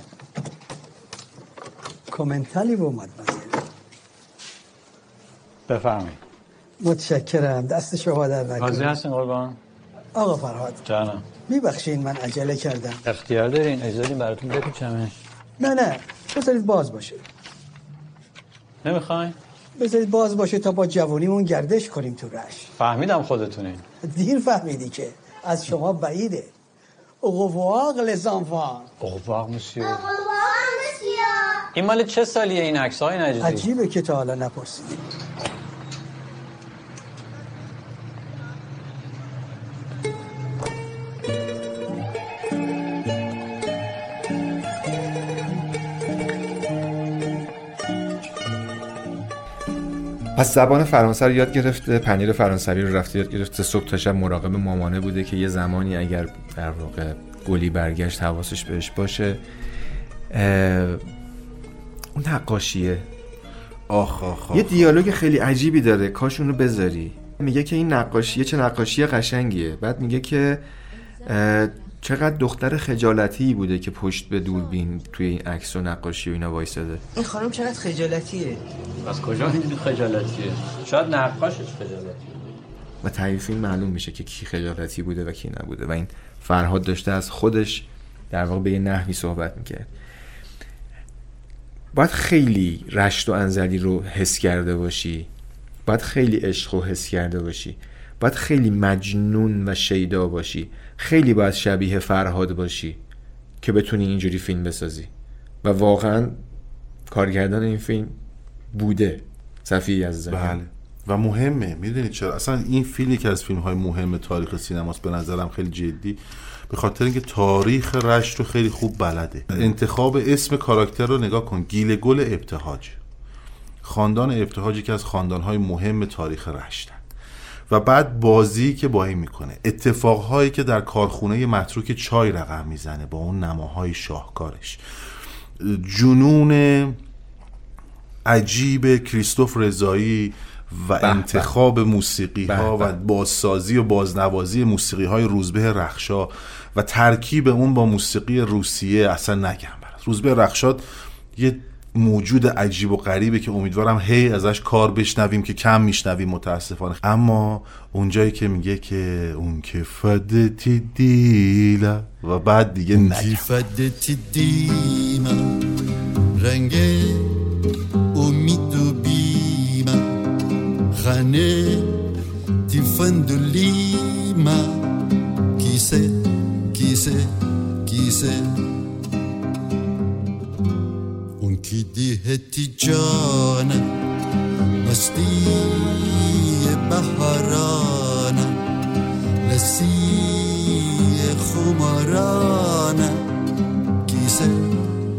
S20: کومنتالی اومد
S19: بفرمایید.
S20: متشکرم. دست شما در
S19: راضی
S20: نکنه
S19: هستین قربان؟
S20: آقا فرهاد.
S19: جانم.
S20: میبخشین من عجله کردم.
S19: اختیار دارین؟ اجازه براتون بپیچمش
S20: نه نه. بذارید باز باشه.
S19: نمی‌خواین؟
S20: بذارید باز باشه تا با جوانیمون گردش کنیم تو رش
S19: فهمیدم خودتونین.
S20: دیر فهمیدی که. از شما بعیده. Au revoir
S19: les enfants. Au revoir monsieur. Au revoir monsieur. این مال چه سالیه این عکس‌ها Ajib
S20: عجیبه که تا حالا
S1: از زبان فرانسه رو یاد گرفته پنیر فرانسوی رو رفته یاد گرفته صبح تا شب مراقب مامانه بوده که یه زمانی اگر در واقع گلی برگشت حواسش بهش باشه. اون نقاشیه.
S3: آخ آخ
S1: یه دیالوگ خیلی عجیبی داره. کاش اونو بذاری. میگه که این نقاشیه چه نقاشی قشنگیه. بعد میگه که چقدر دختر خجالتی بوده که پشت به دوربین توی این عکس و نقاشی و اینا وایساده
S17: این خانم چقدر خجالتیه؟
S19: از کجا می‌دونی خجالتیه؟ شاید نقاشش خجالتیه.
S1: و ته فیلم معلوم میشه که کی خجالتی بوده و کی نبوده. و این فرهاد داشته از خودش در واقع به یه نحوی صحبت می‌کرد. باید خیلی رشت و انزلی رو حس کرده باشی. باید خیلی عشق رو حس کرده باشی. باید خیلی مجنون و شیدا باشی. خیلی باید شبیه فرهاد باشی که بتونی اینجوری فیلم بسازی. و واقعا کارگردان این فیلم بوده. صفی از
S3: بله. و مهمه. می‌دونید چرا؟ اصلا این فیلم یکی از فیلم های مهم تاریخ سینماست به نظرم خیلی جدی. به خاطر اینکه تاریخ رشت رو خیلی خوب بلده. انتخاب اسم کاراکتر رو نگاه کن. گیل گل ابتهاج. خاندان ابتهاج که از خاندان های مهم تاریخ رشتن. و بعد بازی که با این می‌کنه. اتفاقهایی که در کارخونه متروک چای رقم می‌زنه با اون نماهای شاهکارش. جنون عجیب کریستوف رضایی و
S1: به.
S3: انتخاب موسیقی ها و بازسازی و بازنوازی موسیقی های روزبه رخشا و ترکیب اون با موسیقی روسیه اصلا نگم برات. روزبه رخشاد یه موجود عجیب و غریبه که امیدوارم هی ازش کار بشنویم که کم میشنویم متاسفانه. اما اونجایی که میگه که اون که فدتی دیلا و بعد دیگه نگم.
S21: فدتی دیما رنگ امید و بیما خانه تفندلیما کیسه کیسه کیسه. بديهة تجانا مستية بحرانا. لسية خمرانا. كيسة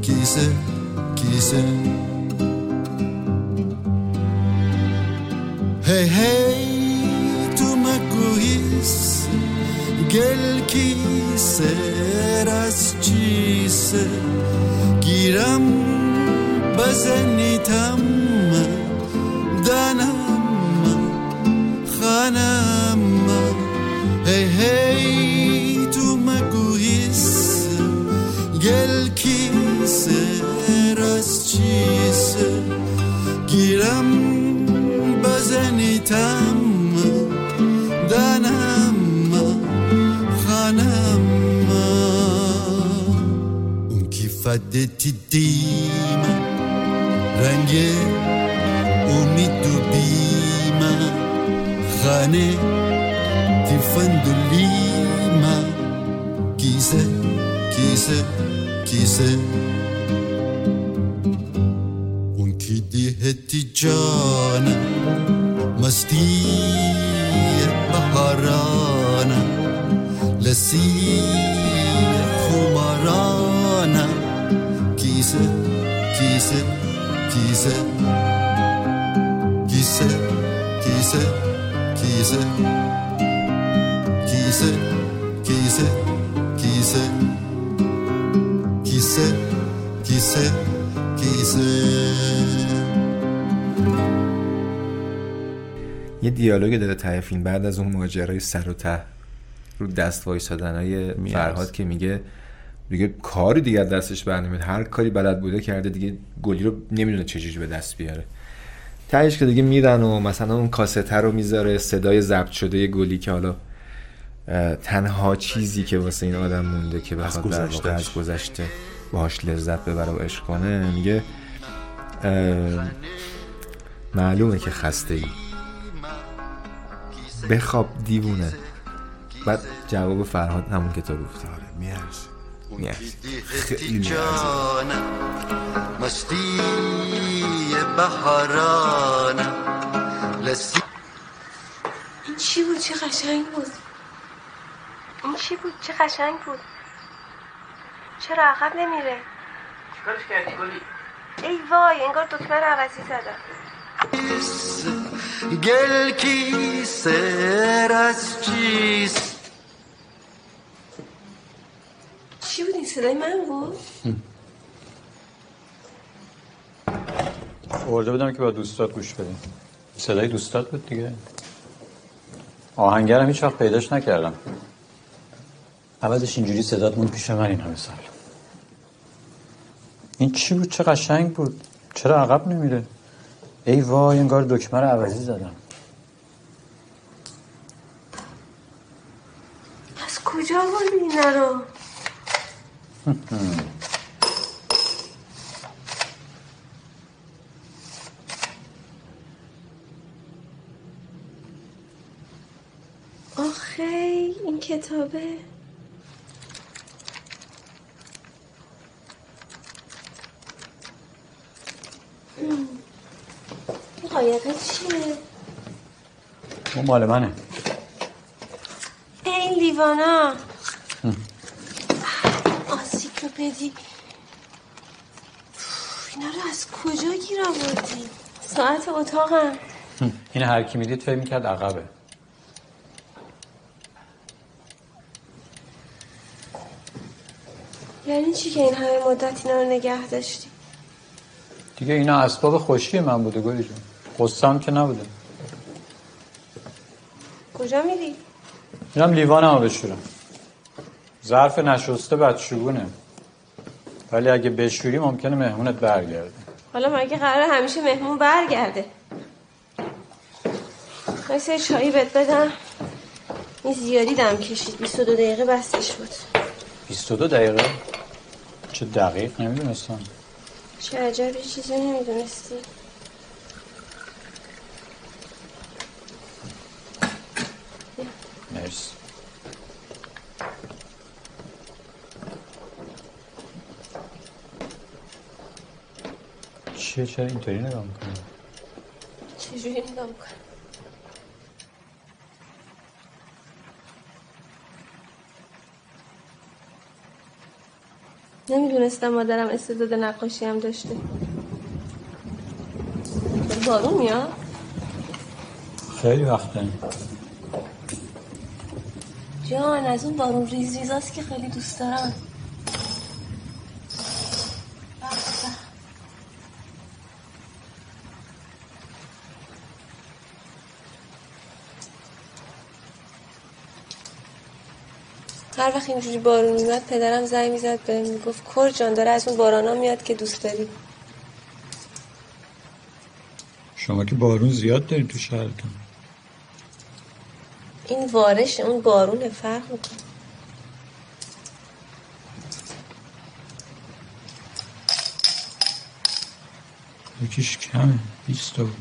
S21: كيسة كيسة. هاي هاي تو مكوهيس گل کیسه رس چیسه. گیرم بزنی تم دنم خانم هي هی تو مگویس گل کی راست چیسه. گیرم بزنی تم دنم خانم اون کی فدتی رنگ امید و بیم خانه تفندلیما کیسه کیسه کیسه. اون کی دیهتی جانه. مستی بهارانه. لسی خمارانه. کیسه کیسه. کیسه کیسه کیسه کیسه کیسه کیسه کیسه کیسه کیسه کیسه
S1: یه دیالوگ داره ته فیلم بعد از اون ماجرای سر و ته رو دست وایسادن های فرهاد که میگه دیگه کاری دیگه دستش بر نمیاد هر کاری بلد بوده کرده دیگه گلی رو نمی‌دونه چجوری به دست بیاره. تهش که دیگه میرن و مثلا اون کاسته رو می‌ذاره صدای ضبط شده گلی که حالا تنها چیزی که واسه این آدم مونده که بخواد در واقع. از گذشته باهاش لذت ببره و عشق کنه میگه معلومه که خسته ای بخواب دیوونه. بعد جواب فرهاد همون که تو گفتی.
S3: میارزه.
S1: میارزه
S3: خیلی میارزه
S21: جانم مستی بهارانم لسی
S9: این چی بود؟ چه قشنگ بود؟ این چی بود؟ چه قشنگ بود؟ چرا عقب نمیره؟
S22: چیکارش کردی گلی؟
S9: ای وای انگار دکمه رو عوضی زدم.
S21: گل کی سر از چیست؟
S9: چی بود این صدای من بود
S15: ارده بودم که با دوستات گوش بدیم. صدای دوستات بود دیگه. آهنگرم هیچ وقت پیداش نکردم. عوضش اینجوری صدات مون پیش من این همه سال. این چی بود؟ چه قشنگ بود. چرا عقب نمیره؟ ای وای انگار دکمه رو عوضی زدم.
S9: از کجا آوردی اینا رو؟ آخه این کتابه. قایقه چیه؟
S15: اون مال منه.
S9: این لیوانا. آنسیکلوپدی اینا رو از کجا گیر آوردی؟ ساعت اتاقم
S15: این هر کی می‌دید فکر می‌کرد عقبه
S9: یعنی چی که این همه مدت اینا رو نگه داشتی؟
S15: دیگه اینا اسباب خوشی من بوده گلی جون قصم که نبوده
S9: کجا میری؟
S15: میرم لیوانمو بشورم ظرف نشسته بدشگونه ولی اگه بشوری ممکنه مهمونت برگرده.
S9: حالا مگه قرار همیشه مهمون برگرده؟ یه چایی بهت بدم. این زیادی دم کشید. 22 دقیقه بستش بود.
S15: 22 دقیقه؟ چه دقیق نمی‌دونستم.
S9: چه عجب چیزی نمی‌دونستی.
S15: چیه؟ چرا اینطوری نگاه می‌کنی؟
S9: چجوری نگاه می‌کنم نمی‌دونستم مادرم استعداد نقاشی هم داشته. بارون میاد؟
S15: خیلی وقته
S9: جان از اون بارون ریز ریزاست که خیلی دوست دارم. هر وقت اینجوری بارون میاد پدرم زنگ می‌زد بهم می‌گفت کور جان داره از اون بارانا میاد که دوست داری.
S15: شما که بارون زیاد دارین تو شهرتون.
S9: این وارش اون بارون فرق می‌کنه.
S15: یکیش کمه 20 تا بود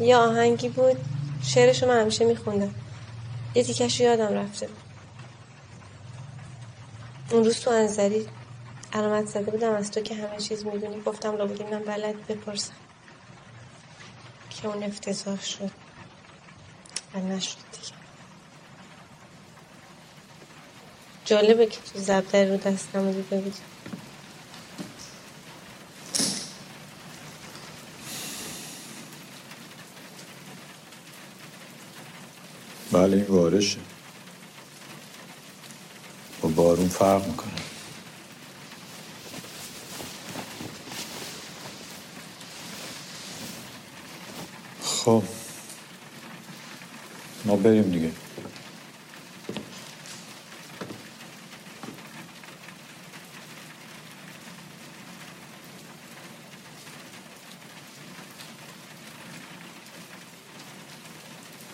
S9: یه آهنگی بود؟ شعرشو من همیشه میخوندم. یه تیکش یادم رفته. اون روز تو انزلی علامت زده بودم از تو که همه چیز می‌دونی. گفتم لابد اینم بلد بپرسم. که اون افتضاح شد. و نشد دیگه. جالبه که تو زبدر رو دستم رو دیده
S15: بله این بارشه با بارون فرق می‌کنه. خب. ما بریم دیگه.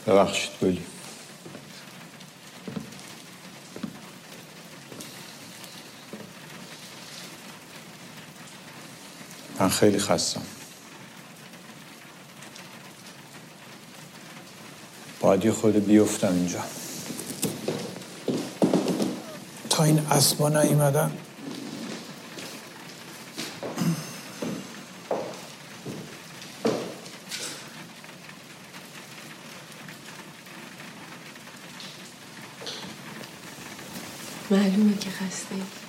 S23: ببخشید گلی من خیلی خستم. باید یه خود بیفتم اینجا. تا این اسبا نیومدن.
S9: معلومه که خسته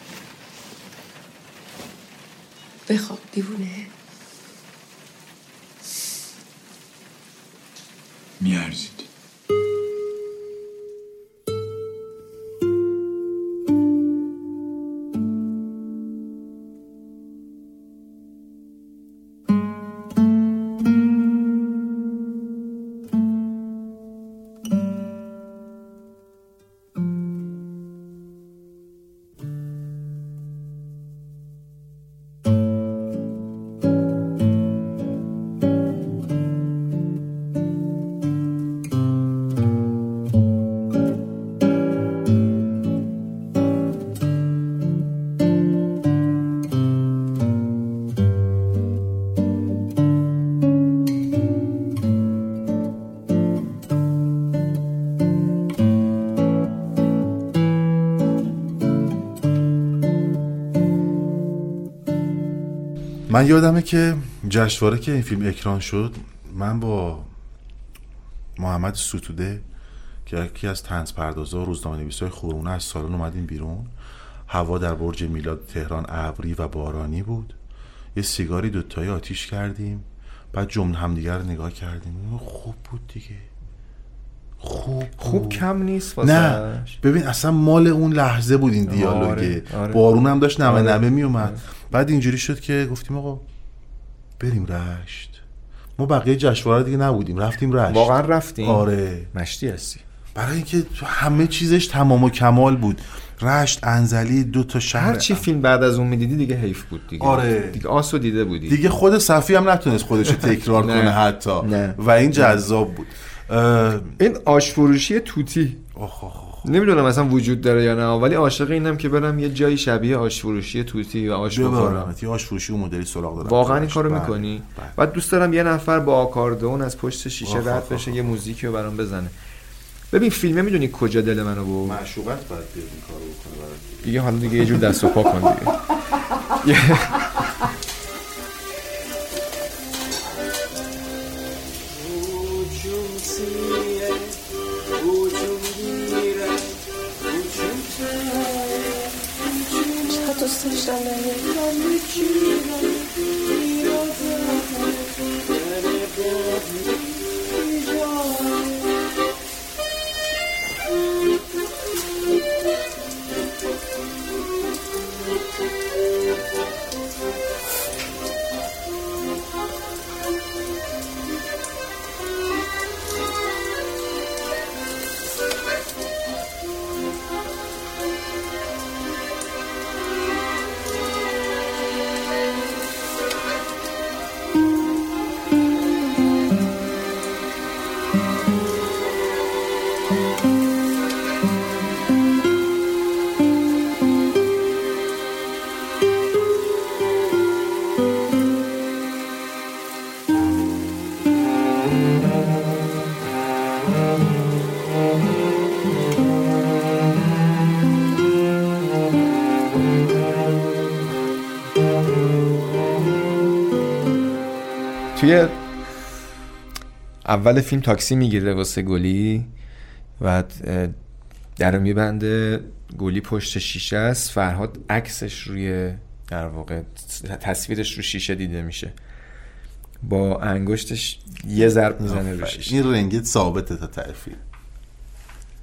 S3: من یادمه که جشنواره که این فیلم اکران شد من با محمد ستوده که یکی از تنز پردازا و روزنامه نویسای خورونه از سالن اومدیم بیرون. هوا در برج میلاد تهران ابری و بارانی بود. یه سیگاری دوتایی آتیش کردیم بعد جمله همدیگر نگاه کردیم. خوب بود دیگه. خوب
S1: خوب کم نیست
S3: نه.
S1: واسه
S3: ببین اصلا مال اون لحظه بود این دیالوگه.
S1: آره، آره.
S3: بارون هم داشت نمه
S1: آره.
S3: نمه می اومد بعد اینجوری شد که گفتیم آقا بریم رشت. ما بقیه جشنواره دیگه نبودیم رفتیم رشت.
S1: واقعا رفتیم.
S3: آره.
S1: مشتی هستی.
S3: برای اینکه همه چیزش تمام و کمال بود. رشت انزلی دو تا شهر.
S1: هر چی فیلم بعد از اون می‌دیدی دیگه حیف بود دیگه.
S3: آره.
S1: دیگه آسو دیده بودی.
S3: دیگه خود صفی هم نتونست خودش رو تکرار
S1: نه.
S3: کنه حتی.
S1: نه.
S3: و این جذاب بود.
S1: این آش فروشی توتی نمی‌دونم اصلا وجود داره یا نه ولی عاشق اینم که برم یه جایی شبیه آش فروشی توتی و آش بخورم
S3: یه آش فروشی اون مدلی سراغ دارم.
S1: واقعا این کارو
S3: بله.
S1: می‌کنی؟ بعد دوست دارم یه نفر با آکاردئون از پشت شیشه
S3: آخ،
S1: رد
S3: آخ،
S1: بشه یه موزیکی رو برام بزنه. ببین فیلمه می‌دونی کجا دل منو بود
S3: معشوقت باید بیاد این کارو بکنه.
S1: دیگه حالا دیگه یه جور دست و پا کن دیگه.
S9: چقدر دوست داشتم بگم.
S1: توی اول فیلم تاکسی می‌گیره واسه گلی و در میبنده گلی پشت شیشه است فرهاد عکسش روی در واقع تصویرش رو شیشه دیده میشه. با انگشتش یه ضرب می‌زنه رو شیشه.
S3: این رنگت ثابته تا تعریفی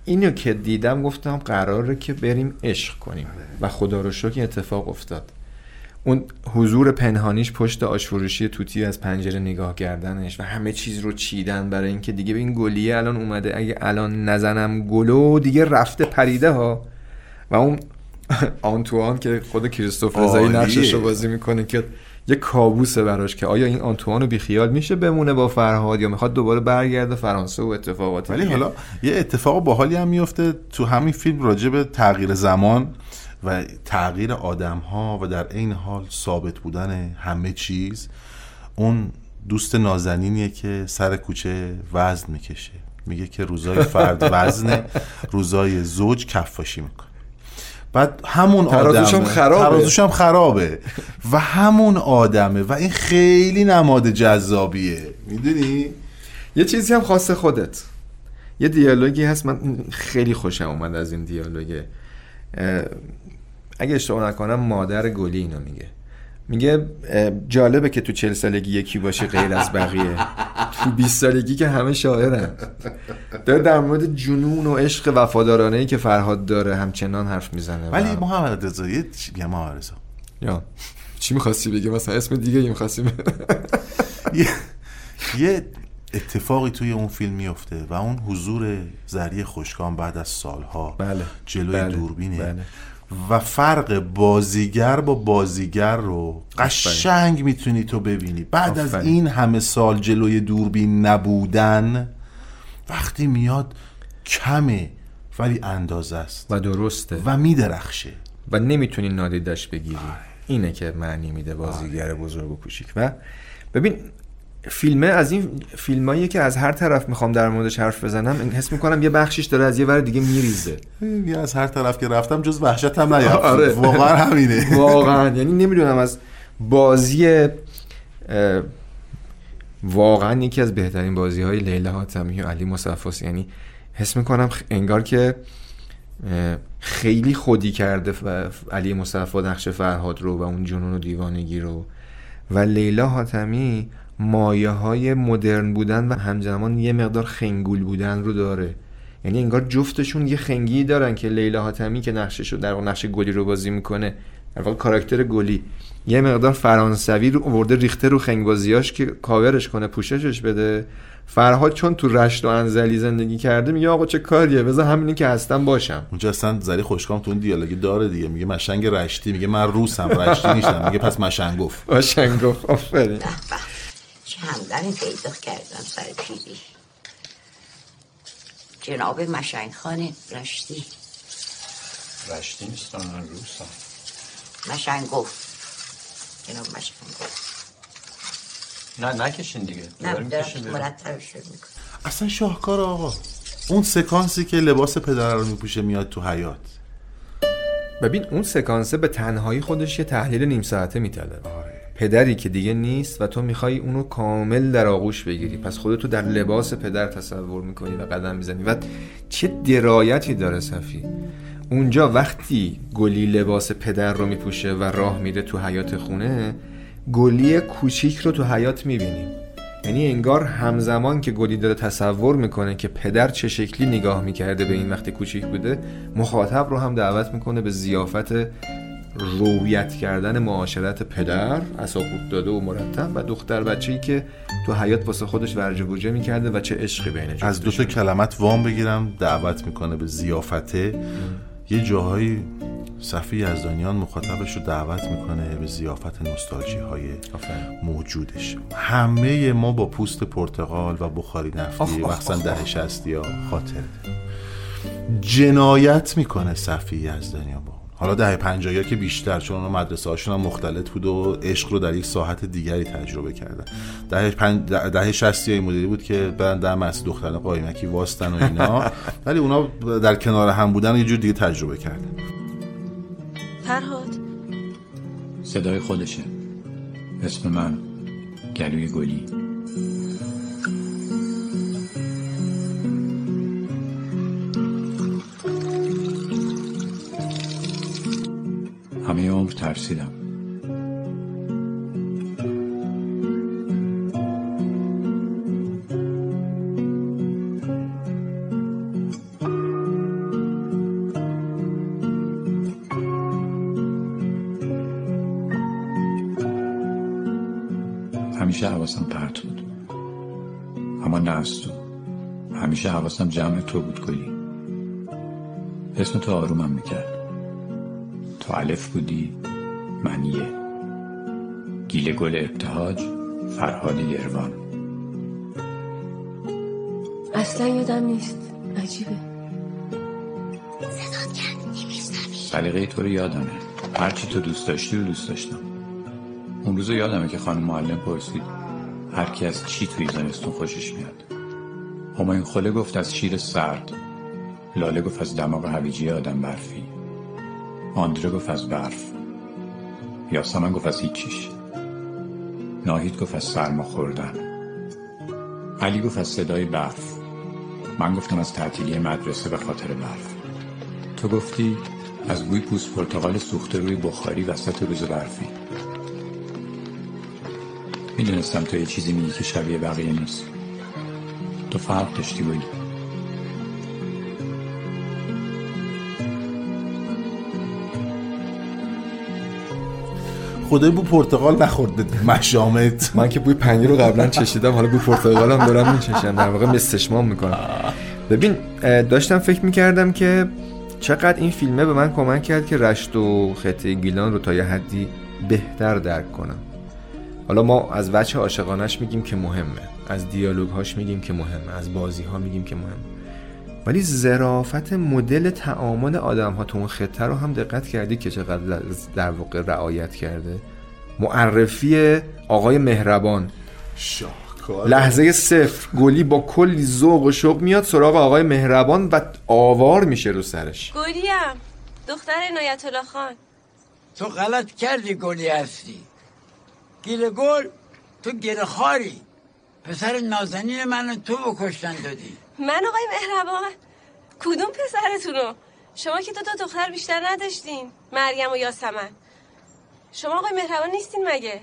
S1: اینو که دیدم گفتم قراره که بریم عشق کنیم. و خدا رو شکر اتفاق افتاد. اون حضور پنهانیش پشت آشفروشی توتی از پنجره نگاه کردنش و همه چیز رو چیدن برای اینکه دیگه به این گلیه الان اومده اگه الان نزنم گلو دیگه رفته پریده ها و اون آنتوان که خود کریستوف رضایی
S3: عالیه.
S1: نقشش رو بازی می‌کنه که یه کابوسه براش که آیا این آنتوان رو بیخیال میشه بمونه با فرهاد یا می‌خواد دوباره برگرده فرانسه و اتفاقاتی
S3: ولی؟ حالا یه اتفاق باحالی هم میفته تو همین فیلم راجع به تغییر زمان و تغییر آدم ها و در عین حال ثابت بودن همه چیز اون دوست نازنینیه که سر کوچه وزن می‌کشه. میگه که روزای فرد وزنه روزای زوج کفاشی می‌کنه. بعد همون
S1: ترازوش
S3: آدمه
S1: خرابه.
S3: ترازوش هم خرابه. و همون آدمه و این خیلی نماد جذابیه. می‌دونی؟
S1: یه چیزی هم خاص خودت. یه دیالوگی هست من خیلی خوشم اومد از این دیالوگه. اگه اشتباه نکنم مادر گلی اینو میگه. میگه جالبه که تو چل سالگی یکی باشه غیر از بقیه. تو 20 سالگی که همه شاعرن. داره در مورد جنون و عشق وفادارانه ای که فرهاد داره همچنان حرف می‌زنه
S3: ولی محمد رضا یه چی
S1: یا. چی می‌خواستی بگی؟ مثلا اسم دیگه ای می‌خواستی
S3: یه یه اتفاقی توی اون فیلم میفته و اون حضور زری خوشکان بعد از سالها
S1: بله.
S3: جلوی
S1: بله.
S3: دوربینه.
S1: بله.
S3: و فرق بازیگر با بازیگر رو قشنگ می‌تونی تو ببینی. بعد از. این همه سال جلوی دوربین نبودن وقتی میاد کمه ولی اندازه است.
S1: و درسته.
S3: و میدرخشه.
S1: و نمی‌تونی نادیدش بگیری. اینه که معنی میده بازیگر بزرگ و کوچیک. و ببین فیلمه از این فیلمایی که از هر طرف می‌خوام در موردش حرف بزنم این حس می‌کنم یه بخشیش داره از یه ور دیگه میریزه.
S3: یه از هر طرف که رفتم جز وحشت هم نیافتم
S1: آره.
S3: واقعا همینه.
S1: واقعا. یعنی نمی‌دونم از بازی واقعا یکی از بهترین بازی های لیلا حاتمی و علی مصفاس یعنی حس می‌کنم انگار که خیلی خودی کرده ف- علی مصطفی نقش فرهاد رو و اون جنون و دیوانگی رو. و لیلا حاتمی مایه های مدرن بودن و همزمان یه مقدار خنگول بودن رو داره. یعنی انگار جفتشون یه خنگی دارن که لیلا حاتمی که نقشش رو در نقش گلی رو بازی می‌کنه در واقع کاراکتر گلی. یه مقدار فرانسوی رو ورده ریخته رو خنگبازیاش که کاورش کنه پوششش بده. فرهاد چون تو رشت و انزلی زندگی کرده میگه آقا چه کاریه؟ بذار همینی که هستم باشم.
S3: اونجا اصلا زری خوشکام تو اون دیالوگی داره دیگه. میگه مشنگ رشتی میگه من روسم رشتی نیستم. میگه پس مشنگوف.
S1: مشنگوف آفرین.
S14: چه همدنی پیدا کردم سر پیری. جناب مشنگ خانه رشتی.
S23: رشتی نیستم من روسم
S14: مشنگ گفت. جناب مشنگ گفت.
S23: نه نکشین دیگه.
S14: نه. مرتبش رو می‌کنم.
S3: اصلا شاهکار آقا اون سکانسی که لباس پدر رو میپوشه میاد تو حیات
S1: ببین اون سکانسه به تنهایی خودش یه تحلیل نیم ساعته میطلبه. پدری که دیگه نیست و تو می‌خوای اونو کامل در آغوش بگیری. پس خودتو در لباس پدر تصور می‌کنی و قدم می‌زنی. و چه درایتی داره صفی؟ اونجا وقتی گلی لباس پدر رو میپوشه و راه میره تو حیات خونه گلی کوچیک رو تو حیات می‌بینیم یعنی انگار همزمان که گلی داره تصور می‌کنه که پدر چه شکلی نگاه می‌کرده به این وقتی کوچیک بوده مخاطب رو هم دعوت می‌کنه به زیافت رویت کردن معاشرت پدر اساقوط داده و مرتب و دختر بچه‌ای که تو حیات واسه خودش ورج و گوجه می‌کرده و چه عشقی بین
S3: از دو تا کلمت وام بگیرم دعوت می‌کنه به زیافته یه جاهایی صفی یزدانیان مخاطبش رو دعوت می‌کنه به زیافت نوستالژی های موجودش همه ما با پوست پرتقال و بخاری نفتی مخصوصا ده شستی ها خاطر. جنایت می‌کنه صفی یزدانیان با. حالا دهه پنجاهی که بیشتر چون اونا مدرسه هاشون هم مختلط بود و عشق رو در یک ساحت دیگری تجربه کردن. دهه پنج ده- دهه شستی های مدلی بود که برن در مسجد دختران قایمکی واستن و اینا. ولی اونا در کنار هم بودن یه جور دیگه تجربه کردن.
S9: فرهاد.
S23: صدای خودشه. اسم من گلوی گلی. همه عمر ترسیدم. همیشه حواسم پرت بود. اما نه از تو. همیشه حواسم جمع تو بود گلی. اسم تو آرومم می‌کرد.
S18: تو الف بودی؟ من یه. گیل گل ابتهاج فرهاد یروان.
S9: اصلا یادم نیست. عجیبه.
S14: صدات کرد نمیشنوی.
S18: سلیقه تو رو یادمه. هرچی تو دوست داشتی رو دوست داشتم. اون روز یادمه که خانم معلم پرسید هر کی از چی توی زمستون خوشش میاد؟ همایون خله گفت از شیر سرد. لاله گفت از دماغ هویجی آدم برفی. آندره گفت از برف. یاسمن گفت از هیچیش. ناهید گفت از سرما خوردن. علی گفت از صدای برف. من گفتم از تعطیلی مدرسه به خاطر برف. تو گفتی از بوی پوست پرتقال سوخته روی بخاری وسط روز برفی. می‌دونستم تو یه چیزی میگی که شبیه بقیه نیست. تو فرق داشتی بودی.
S3: خدای بو پرتقال نخورده. مشامت.
S1: من که بوی پنیر رو قبلا چشیدم حالا بوی پرتقالم دارم میچشم در واقع مستشمام می‌کنم. ببین داشتم فکر می‌کردم که چقدر این فیلمه به من کمک کرد که رشت و خطه گیلان رو تا یه حدی بهتر درک کنم. حالا ما از وجه عاشقانش میگیم که مهمه از دیالوگ هاش میگیم که مهمه از بازی ها میگیم که مهمه. ولی ظرافت مدل تعامل آدم ها تو اون خطه رو هم دقت کردی که چقدر در واقع رعایت کرده؟ معرفی آقای مهربان.
S3: شاهکار.
S1: لحظه صفر. گلی با کلی ذوق و شوق میاد سراغ آقای مهربان و آوار میشه رو سرش.
S9: گلیم. دختر عنایت الله خان.
S20: تو غلط کردی گلی هستی. گیل گل تو گره خاری. پسر نازنین من تو بکشتن دادی.
S9: من آقای مهربان کدوم پسرتونو؟ شما که دو تا دختر بیشتر نداشتین مریم و یاسمن. شما آقای مهربان نیستین مگه؟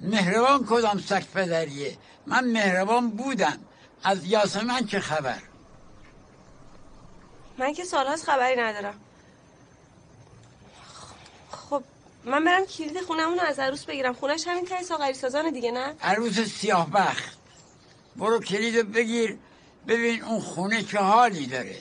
S20: مهربان کدام سگ پدریه؟ من مهربان بودم. از یاسمن چه خبر؟
S9: من که سالهاست خبری ندارم. خب من برم کلید خونمون رو از عروس بگیرم. خونش همین ته ساغری سازان دیگه نه؟
S20: عروس سیاه بخت برو کلیدو بگیر. ببین اون خونه چه حالی داره.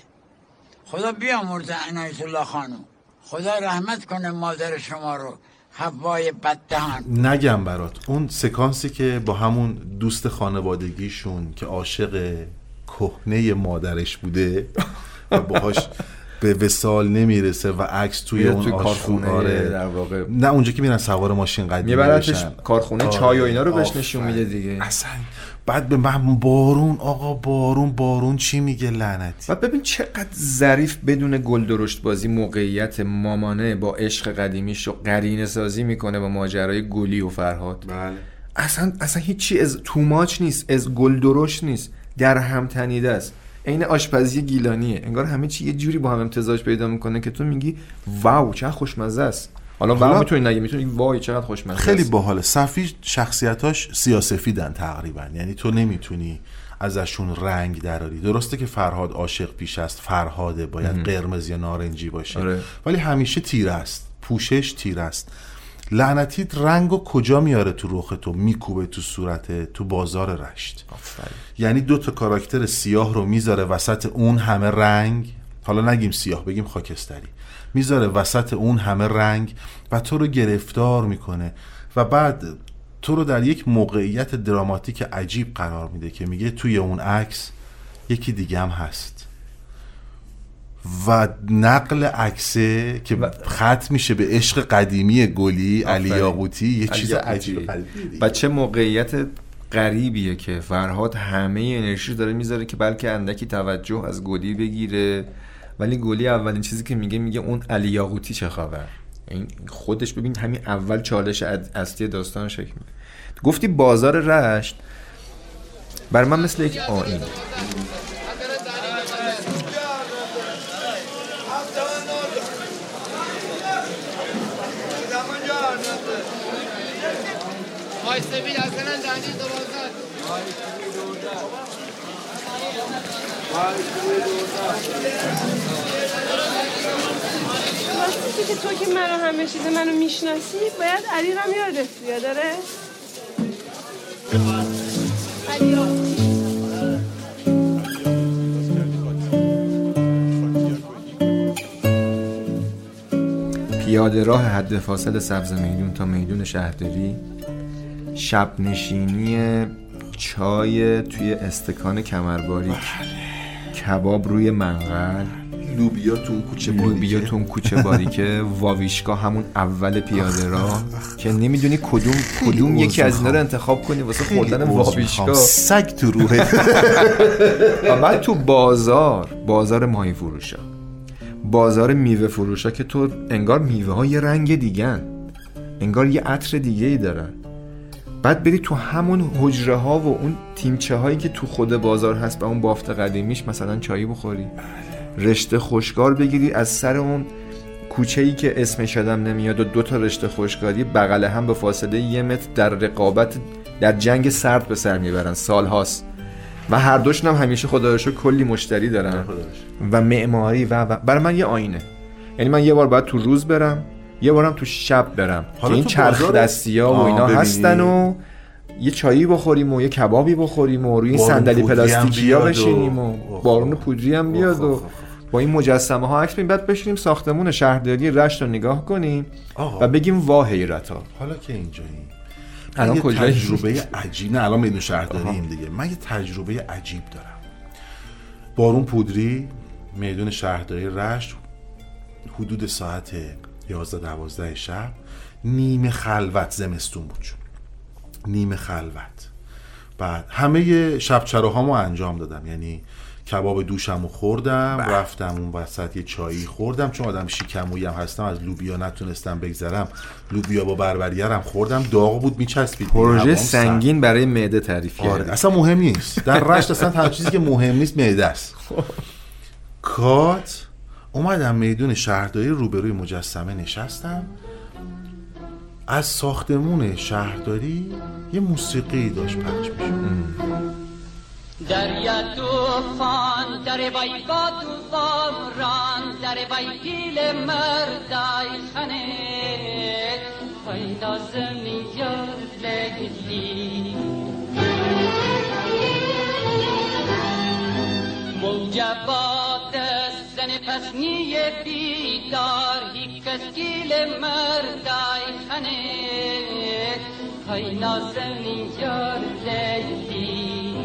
S20: خدا بیامرزه عنایت الله خانو خدا رحمت کنه مادر شما رو. هوای بددهان.
S3: نگم برات. اون سکانسی که با همون دوست خانوادگیشون که عاشق کهنه مادرش بوده و باهاش به وسال نمی‌رسه و عکس توی اون
S1: توی کارخونه در واقع.
S3: نه اونجا که میرن سوار ماشین قدیمی
S1: میبرتش. کارخونه
S3: آره،
S1: چای و اینا رو بهش. نشون میده دیگه.
S3: اصلا بعد به من بارون آقا بارون بارون چی میگه لعنتی؟
S1: و ببین چقدر ظریف بدون گل درشت بازی موقعیت مامانه با عشق قدیمیش رو قرینه سازی می‌کنه با ماجرای گلی و فرهاد.
S3: بله.
S1: اصلا اصلا هیچی از توماچ نیست از گل درشت نیست در هم تنیده است. عین آشپزی گیلانیه. انگار همه چی یه جوری با هم امتزاج پیدا می‌کنه که تو میگی واو چه خوشمزه است. حالا
S3: حالا-
S1: واو می‌تونی نگی می‌تونی وای چقدر خوشمزه
S3: خیلی. باحاله. صفی شخصیتاش سیاسفیدن تقریبا. یعنی تو نمی‌تونی ازشون رنگ دراری. درسته که فرهاد عاشق پیش است فرهاده باید
S1: مهم.
S3: قرمز یا نارنجی باشه.
S1: آره.
S3: ولی همیشه تیره است. پوشش تیره است. لعنتیت رنگ و کجا میاره تو رخ تو؟ میکوبه تو صورت تو بازار رشت. یعنی دو تا کاراکتر سیاه رو می‌ذاره وسط اون همه رنگ. حالا نگیم سیاه بگیم خاکستری. می‌ذاره وسط اون همه رنگ و تو رو گرفتار می‌کنه و بعد تو رو در یک موقعیت دراماتیک عجیب قرار میده که میگه توی اون عکس یکی دیگه هم هست و نقل عکسه که ختم میشه به عشق قدیمی گلی علی. یاقوتی یه چیز. عجیب.
S1: و چه موقعیت غریبیه که فرهاد همه انرژی داره می‌ذاره که بلکه اندکی توجه از گلی بگیره ولی گلی اولین چیزی که میگه میگه اون علی یاقوتی چه خبر؟ این خودش ببین همین اول چالش اصلی داستان شکل گفتی بازار رشت بر من مثل یک آین.
S9: راستی که تو که منو همه چیز منو می‌شناسی باید علی رم یادت بیاد داره علی
S1: پیاده راه حد فاصل سبز میدون تا میدون شهرداری. شب نشینی چای توی استکان کمرباری کباب روی منقل.
S3: لوبیا تو اون کوچه
S1: لوبیا تو اون کوچه باریکه. واویشکا همون اول پیاده راه. که نمی‌دونی کدوم کدوم یکی از اینا رو. انتخاب کنی واسه خوردن واویشکا.
S3: سگ تو روحت
S1: بعد تو بازار بازار ماهی فروشا. بازار میوه فروشا که تو انگار میوه ها یه رنگ دیگن. انگار یه عطر دیگه ای دارن. بعد بری تو همون حجره ها و اون تیمچه هایی که تو خود بازار هست و اون بافت قدیمیش مثلا چایی بخوری. رشته خوشگار بگیری از سر اون کوچه ای که اسمش یادم نمیاد و دو تا رشته خوشگاری بغل هم به فاصله یه متر در رقابت در جنگ سرد به سر می‌برن سال هاست. و هر دوشون هم همیشه خدا کلی مشتری دارن. و معماری و, و برای من یه آینه. یعنی من یه بار باید تو روز برم یه بارم تو شب برم. که
S3: حالا
S1: این
S3: تو
S1: چرخ دستی ها و
S3: آه،
S1: اینا
S3: ببینی.
S1: هستن و یه چایی بخوریم و یه کبابی بخوریم و روی این صندلی پلاستیکی ها بشینیم و بارون پودری هم بیاد و با این مجسمه ها عکس بگیریم بعد بشینیم ساختمون شهرداری رشت رو نگاه کنیم
S3: آقا.
S1: و بگیم وا حیرتا
S3: حالا که اینجایی.
S1: الان کجایی؟
S3: تجربه عجیب نه الان میدون شهرداریم دیگه. من یه تجربه عجیب دارم. بارون پودری میدون شهرداری رشت حدود ساعت 11 12 شب نیمه خلوت زمستون بود. چون. نیمه خلوت. بعد همه شب چراهامو انجام دادم. یعنی کباب دوشمو خوردم رفتم اون وسط یه چایی خوردم. چون آدم شیکمویی هم هستم از لوبیا نتونستم بگذرم. لوبیا با بربریرم خوردم. داغ بود میچسبید.
S1: پروژه سنگین برای معده تعریف
S3: آره
S1: کردی.
S3: اصلا مهم نیست. در رشت اصلا تنها چیزی که مهم نیست معده است. کات اومدم میدون شهرداری روبروی مجسمه نشستم. از ساختمون شهرداری یه موسیقی داشت پخش می‌شد.
S24: دریا توفان در وای با توفان ران در وای پیل مردای خنه وای نازمی یار لیلی موجبات زن پسنی بیدار هی کس گیل مردای خنه وای نازمی یار لیلی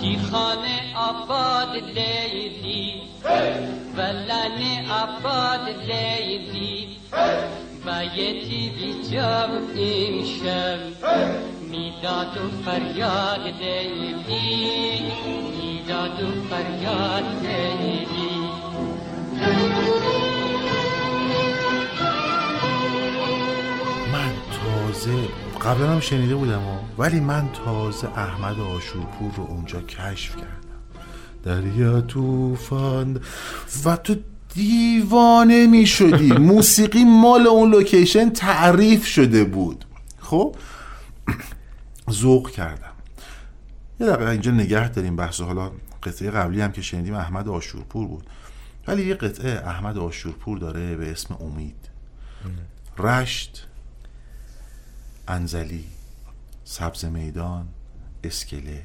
S24: کی خانه آباد لیلی ولن آباد لیلی بی جام امشب می‌داد و فریاد لیلی می‌داد و فریاد لیلی
S3: من تازه قبلا هم شنیده بودم ها. ولی من تازه احمد آشورپور رو اونجا کشف کردم. دریا توفان و تو دیوانه می شدی موسیقی مال اون لوکیشن تعریف شده بود. خب؟ ذوق کردم. یه دقیقه اینجا نگه داریم بحث. حالا قطعه قبلی هم که شنیدیم احمد آشورپور بود. ولی یه قطعه احمد آشورپور داره به اسم امید. رشت انزلی سبز میدان اسکله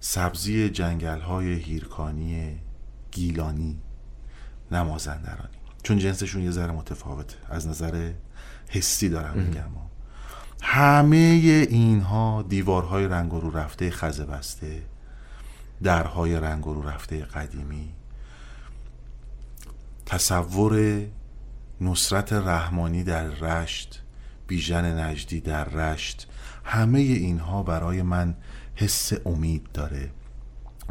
S3: سبزی جنگل های هیرکانی گیلانی. نمازندرانی. چون جنسشون یه ذره متفاوته. از نظر حسی دارم میگم. همه اینها دیوارهای رنگ و رو رفته خزه بسته درهای رنگ و رو رفته قدیمی. تصور نصرت رحمانی در رشت بیژن نجدی در رشت همه اینها برای من حس امید داره.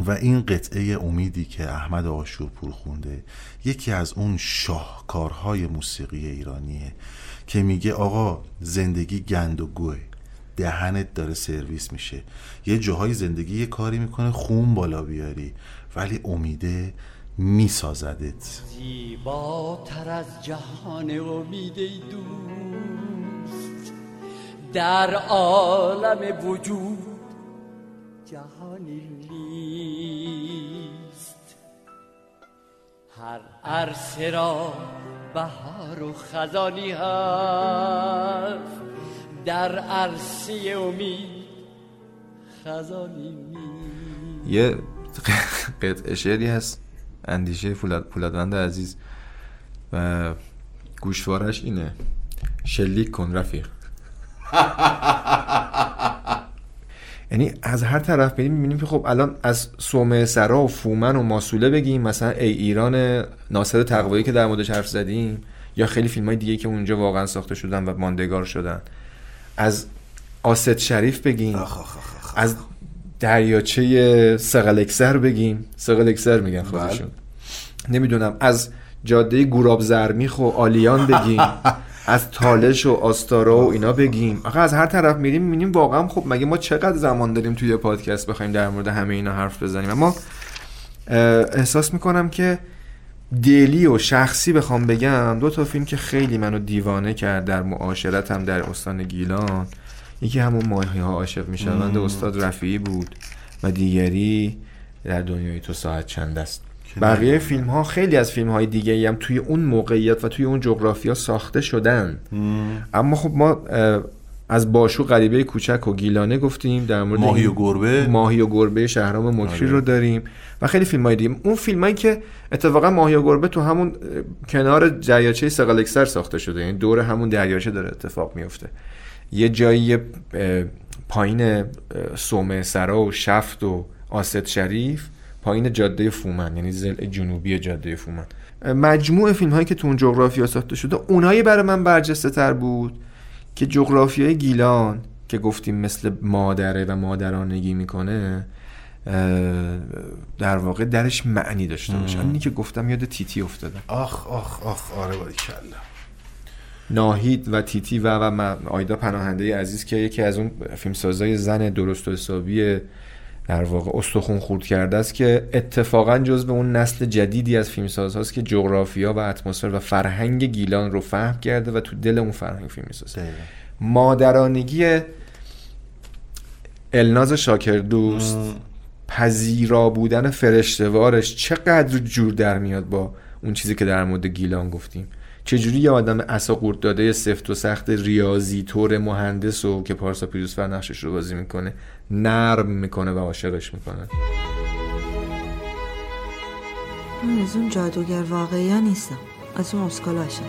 S3: و این قطعه امیدی که احمد آشورپور خونده یکی از اون شاهکارهای موسیقی ایرانیه که میگه آقا زندگی گند و گوه دهنت داره سرویس میشه. یه جاهای زندگی یه کاری می‌کنه خون بالا بیاری ولی امیده میسازدت.
S24: زیباتر از جهان امید ای دوست در عالم وجود جهانی هر عرصه را بهار و خزانی هست. در عرصه امید خزانی نیست.
S1: یه قطعه شعری هست اندیشه فولاد فولادوند عزیز و گوشوارش اینه. شلیک کن رفیق. یعنی از هر طرف بریم می‌بینیم که خب الان از سومه سرا و فومن و ماسوله بگیم مثلا ای ایران ناصر تقوایی که در موردش حرف زدیم یا خیلی فیلم های دیگه که اونجا واقعا ساخته شدن و ماندگار شدن. از آست شریف بگیم از دریاچه سقلکسر بگیم. سقلکسر میگن خودشون. نمی‌دونم از جاده گوراب زرمیخ و آلیان بگیم. از تالش و آستارا و اینا بگیم. آخه از هر طرف میریم می‌بینیم واقعا خب مگه ما چقدر زمان داریم توی پادکست بخوایم در مورد همه اینا حرف بزنیم؟ اما احساس می‌کنم که دلی و شخصی بخوام بگم دو تا فیلم که خیلی منو دیوانه کرد در معاشرتم در استان گیلان. یکی همون ماهی ها عاشق می‌شوند. استاد رفیعی بود و دیگری در دنیای تو ساعت چند است. بقیه. فیلم ها خیلی از فیلم های دیگه هم توی اون موقعیت و توی اون جغرافیا ساخته شدن اما خب ما از باشو غریبه کوچک و گیلانه گفتیم در مورد
S3: ماهی و گربه.
S1: ماهی و گربه شهرام مکری
S3: آره.
S1: رو داریم و خیلی فیلم های دیگه اون فیلم هایی که اتفاقا ماهی و گربه تو همون کنار دریاچه سقالکسر ساخته شده یعنی دور همون دریاچه داره اتفاق میفته یه جایی پایین سومه سرا و شفت و آست شریف پایین جاده فومن یعنی زل جنوبی جاده فومن. مجموع فیلم هایی که تو اون جغرافیا ساخته شده اونایی برای من برجسته تر بود که جغرافیای گیلان که گفتیم مثل مادره و مادرانگی می‌کنه در واقع درش معنی داشته باشه. اینی که گفتم یاد تیتی افتادم
S3: آخ آخ آخ آره باریکلا.
S1: ناهید و تیتی و و آیدا پناهنده عزیز که یکی از اون فیلمسازای زن درست و حسابی در واقع استخون خورد کرده است که اتفاقا جزو اون نسل جدیدی از فیلمساز هاست که جغرافیا و اتمسفر و فرهنگ گیلان رو فهم کرده و تو دل اون فرهنگ فیلم می‌سازه مادرانگی الناز شاکر دوست پذیرا بودن فرشتوارش چقدر جور در میاد با اون چیزی که در مورد گیلان گفتیم. چجوری یه آدم اصا قورت داده سفت و سخت ریاضی طور مهندس و که پارسا پیروزفر نقشش رو بازی می‌کنه نرم می‌کنه و عاشقش می‌کنه.
S25: من از اون جادوگر واقعی نیستم. از اون اسکالاشم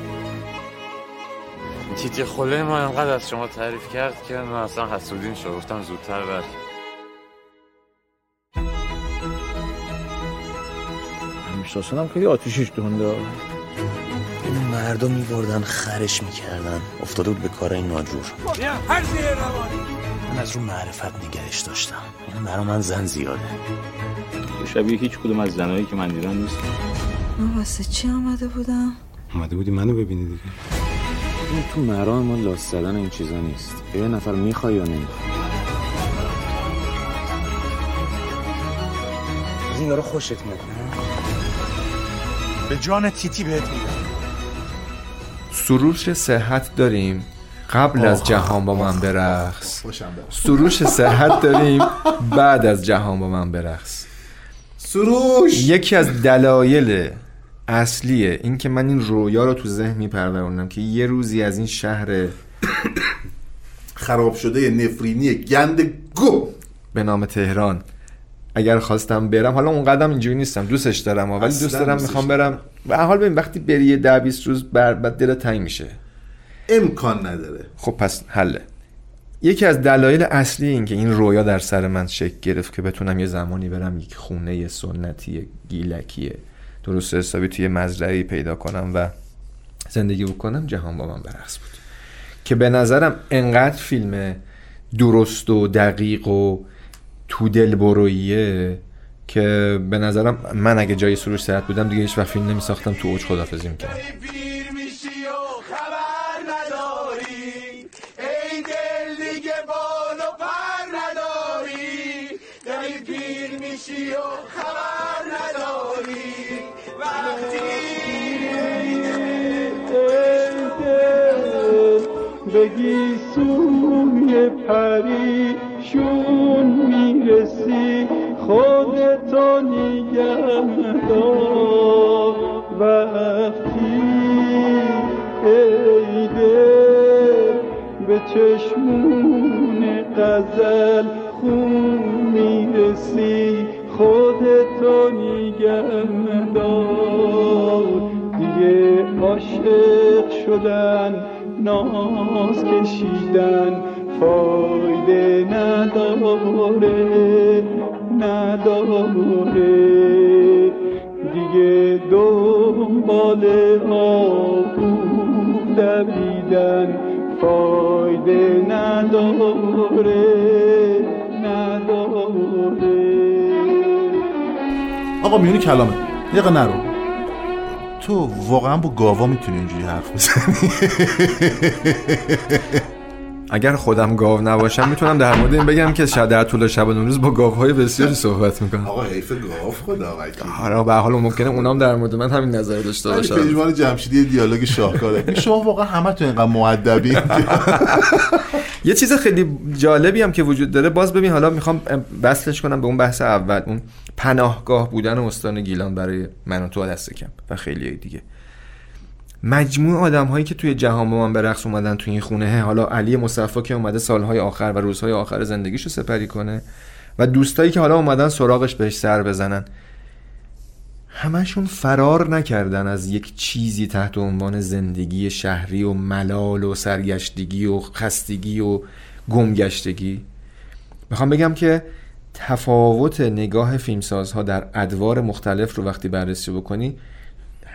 S26: تیتی خله ما انقدر از شما تعریف کرد که من اصلا حسودین شد. گفتم زودتر بر.
S27: احساسان هم خیلی آتیشش دونده. این مردم میبردن خرش می‌کردن. افتاده بود به کار این ناجور
S8: هر زیر روانی.
S27: من از رو معرفت نگهش داشتم. این برا من زن زیاده.
S28: تو شبیه هیچ کدوم از زنایی که من دیدم نیست.
S25: من واسه چی آمده بودم؟
S28: اومده بودی منو ببینی دیگه. این تو مرام ما لاس زدن این چیزا نیست. یه نفر می‌خوای یا نمی‌خوای؟
S27: از این یارو خوشت میاد
S12: به جان تیتی بهت میدم.
S1: سروش صحت داریم؟ قبل از. جهان با من برقص.
S3: برم.
S1: سروش صحت داریم بعد از جهان با من برقص.
S3: سروش!
S1: یکی از دلایل اصلیه این که من این رویا رو تو ذهن میپرورونم که یه روزی از این شهر
S3: خراب شده نفرینی گند گو
S1: به نام تهران. اگر خواستم برم حالا اون قدم اینجوری نیستم دوستش دارم ولی دوست دارم می‌خوام برم. و حال ببین وقتی بری یه ده 20 روز بر بعد دلت تنگ میشه.
S3: امکان نداره.
S1: خب پس حله. یکی از دلایل اصلی این که این رویا در سر من شکل گرفت که بتونم یه زمانی برم یک خونه سنتی گیلکی درست حسابی توی مزرعی پیدا کنم و زندگی بکنم جهان با من برقص بود. که به نظرم انقدر فیلم درست و دقیق و تو دل برویه که به نظرم من اگه جای سروش صحت بودم دیگه هیچ وقت فیلم نمی ساختم تو اوج خدافزی می‌کردم.
S4: بگی سوی پریشون می‌رسی خودتو نگه دار وقتی ای دل به چشمون غزل خون می‌رسی خودتو نگه دار دیگه عاشق شدن ناز کشیدن فایده نداره نداره. دیگه دنبال آهو دویدن فایده نداره نداره.
S3: آقا میونی کلامه دقیقه نرو. تو واقعا با گاوا می‌تونی اینجوری حرف بزنی؟
S1: اگر خودم گاو نباشم می‌تونم در مورد این بگم که شاید در طول شب و روز با گاوهای بسیاری صحبت می‌کنم.
S3: آقا حیف گاو خدا وکیل
S1: آره به حال ممکنه اونام در مورد من همین نظر داشته باشن.
S3: پژمان جمشیدی یه دیالوگ شاهکاره. شما واقعا همه تو اینقدر معدبین
S1: یه چیز خیلی جالبی هم که وجود داره. باز ببین حالا می‌خوام بسلش کنم به اون بحث اول. اون پناهگاه بودن استان گیلان برای من و تو دست کم و خیلی دیگه. مجموع آدم هایی که توی جهان با من به رقص اومدن توی این خونه حالا علی مصفا که اومده سالهای آخر و روزهای آخر زندگیشو سپری کنه و دوستایی که حالا اومدن سراغش بهش سر بزنن. همشون فرار نکردن از یک چیزی تحت عنوان زندگی شهری و ملال و سرگشتگی و خستگی و گمگشتگی. می‌خوام بگم که تفاوت نگاه فیلمسازها در ادوار مختلف رو وقتی بررسی بکنی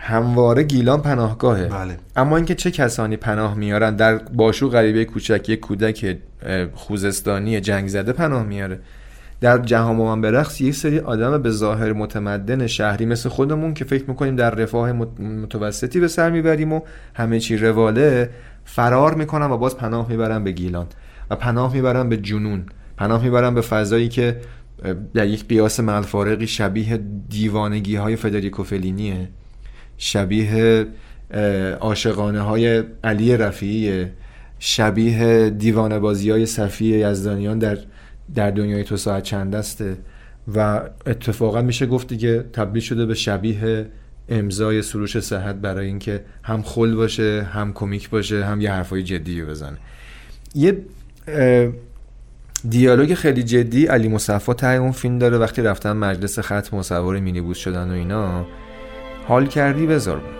S1: همواره گیلان پناهگاهه.
S3: بله.
S1: اما اینکه چه کسانی پناه میارن در باشو غریبه کوچک یک کودک خوزستانی جنگ زده پناه میاره. در جهان با من به رقص یک سری آدم به ظاهر متمدن شهری مثل خودمون که فکر می‌کنیم در رفاه مت- متوسطی به سر می‌بریم و همه چی رواله فرار می‌کنن و باز پناه می‌برن به گیلان. و پناه می‌برن به جنون. پناه می‌برن به فضایی که در یک قیاس ملفارقی شبیه دیوانگی های فدریکو فلینیه. شبیه عاشقانه های علی رفیعیه شبیه دیوانه بازی های صفی یزدانیان در در دنیای تو ساعت چند دسته و اتفاقا میشه گفت دیگه تبدیل شده به شبیه امضای سروش صحت برای اینکه هم خل باشه هم کمیک باشه هم یه حرفای جدی بزنه. یه دیالوگ خیلی جدی علی مصفا ته اون فیلم داره وقتی رفتن مجلس ختم سوار مینیبوس شدن و اینا. حال کردی بذار بود.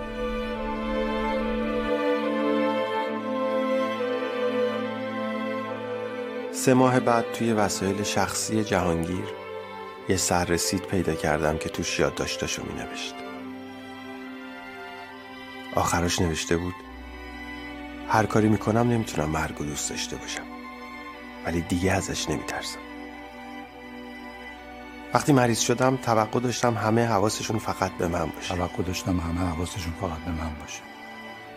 S29: سه ماه بعد توی وسایل شخصی جهانگیر یه سررسید پیدا کردم که توش یادداشتاشو می نوشت آخرش نوشته بود هر کاری می‌کنم نمی‌تونم مرگ و دوست داشته باشم ولی دیگه ازش نمیترسم وقتی مریض شدم توقع داشتم همه حواسشون فقط به من باشه.
S15: توقع داشتم همه حواسشون فقط به من باشه.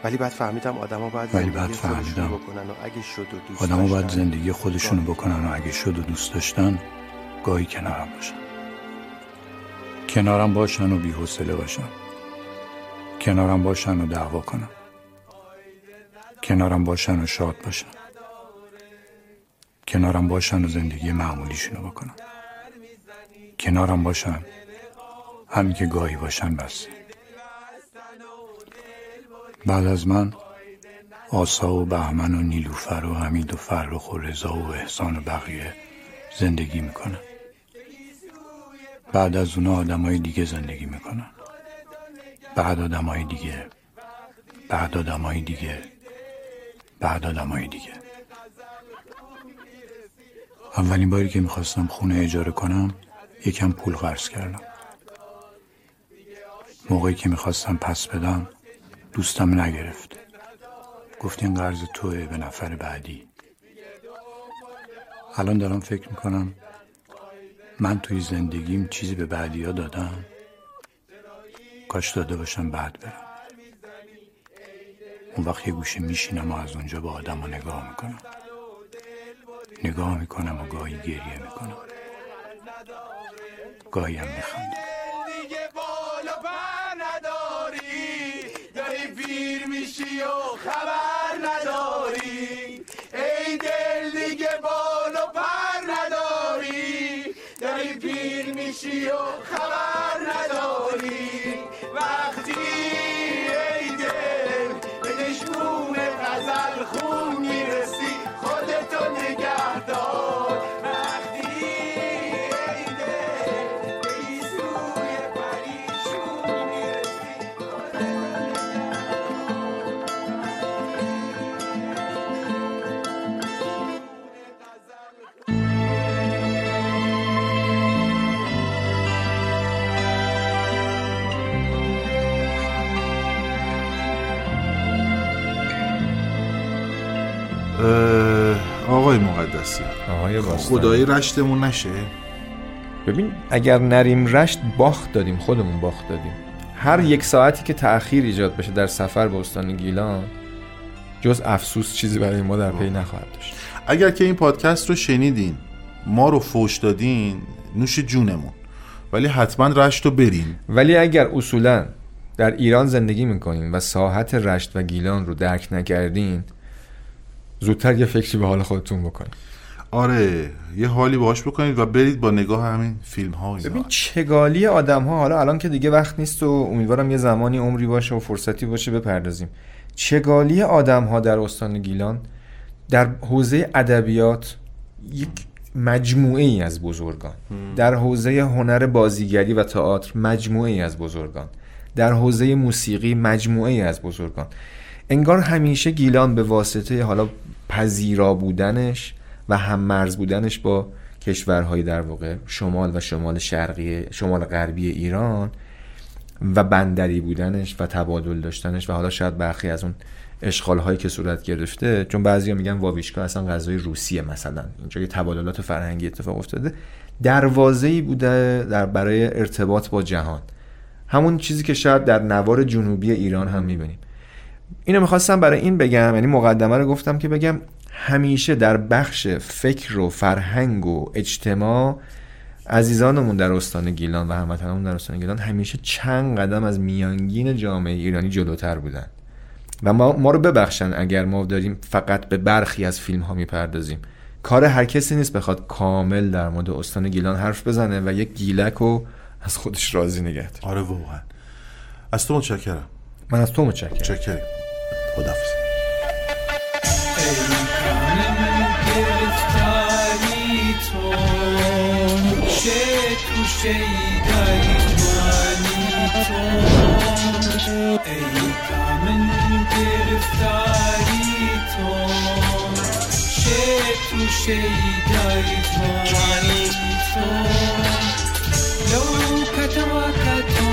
S29: ولی بعد فهمیدم آدما باید
S15: ولی بعد فهمیدم
S29: بکنن و اگه شد و دوست
S15: باید زندگی خودشونو بکنن و اگه شد و دوست داشتن گاهی کنارم باشن. کنارم باشن و بی‌حوصله باشن. کنارم باشن و دعوا کنن. کنارم باشن و شاد باشن. کنارم باشن و زندگی معمولیشونو بکنن. کنارم باشن. همین که گاهی باشن بس. بعد از من آسا و بهمن و نیلوفر و حمید و فرخ و رضا و احسان و بقیه زندگی می‌کنن. بعد از اونا آدمای دیگه زندگی می‌کنن. بعد آدمای دیگه. بعد آدمای دیگه. بعد آدمای دیگه. اولین باری که می‌خواستم خونه اجاره کنم یکم پول قرض کردم. موقعی که می‌خواستم پس بدم دوستم نگرفت. گفت این قرض توه به نفر بعدی. الان دارم فکر می‌کنم من توی زندگیم چیزی به بعدی ها دادم. کاش داده باشم بعد برم. اون وقت یه گوشه میشینم و از اونجا به آدم نگاه می‌کنم. نگاه می‌کنم و گاهی گریه می‌کنم. گاهی هم میخندم.
S8: داری پیر میشی و خبر نداری. ای دل دیگه بال و پر نداری. داری پیر میشی و
S3: مقدسی
S1: آقای باستانی.
S3: خدایی رشتمون نشه.
S1: ببین اگر نریم رشت باخت دادیم خودمون باخت دادیم. هر یک ساعتی که تأخیر ایجاد بشه در سفر به استان گیلان جز افسوس چیزی برای ما در پی نخواهد داشت.
S3: اگر که این پادکست رو شنیدین ما رو فوش دادین نوش جونمون. ولی حتما رشت رو برین.
S1: ولی اگر اصولا در ایران زندگی می‌کنین و ساحت رشت و گیلان رو درک نکردین زودتر یه فکری به حال خودتون بکنین.
S3: آره یه حالی باهاش بکنید و برید با نگاه همین فیلم ها اینا.
S1: ببین چگالی آدم ها حالا الان که دیگه وقت نیست و امیدوارم یه زمانی عمری باشه و فرصتی باشه بپردازیم. چگالی آدم ها در استان گیلان در حوزه ادبیات یک مجموعه ای از بزرگان. در حوزه هنر بازیگری و تئاتر مجموعه ای از بزرگان. در حوزه موسیقی مجموعه ای از بزرگان. انگار همیشه گیلان به واسطه حالا پذیرا بودنش و هم مرز بودنش با کشورهای در واقع شمال و شمال شرقی شمال غربی ایران و بندری بودنش و تبادل داشتنش و حالا شاید برخی از اون اشغال هایی که صورت گرفته چون بعضیا میگن واویشکا اصلا غذای روسیه مثلا اینجا یه تبادلات فرهنگی اتفاق افتاده دروازه‌ای بوده در برای ارتباط با جهان. همون چیزی که شاید در نوار جنوبی ایران هم می‌بینیم. اینو می‌خواستم برای این بگم یعنی مقدمه رو گفتم که بگم همیشه در بخش فکر و فرهنگ و اجتماع عزیزانمون در استان گیلان و هموطنانمون در استان گیلان همیشه چند قدم از میانگین جامعه ایرانی جلوتر بودن. و ما, ما رو ببخشن اگر ما داریم فقط به برخی از فیلم ها می‌پردازیم. کار هر کسی نیست بخواد کامل در مورد استان گیلان حرف بزنه و یک گیلک رو از خودش راضی نگه
S3: آره واقعا. از تو متشکرم.
S1: من از تو متشکرم.
S3: متشکرم خدافظ
S30: تو شیدایی مانی تو ای کامن گرفتاری تو چه تو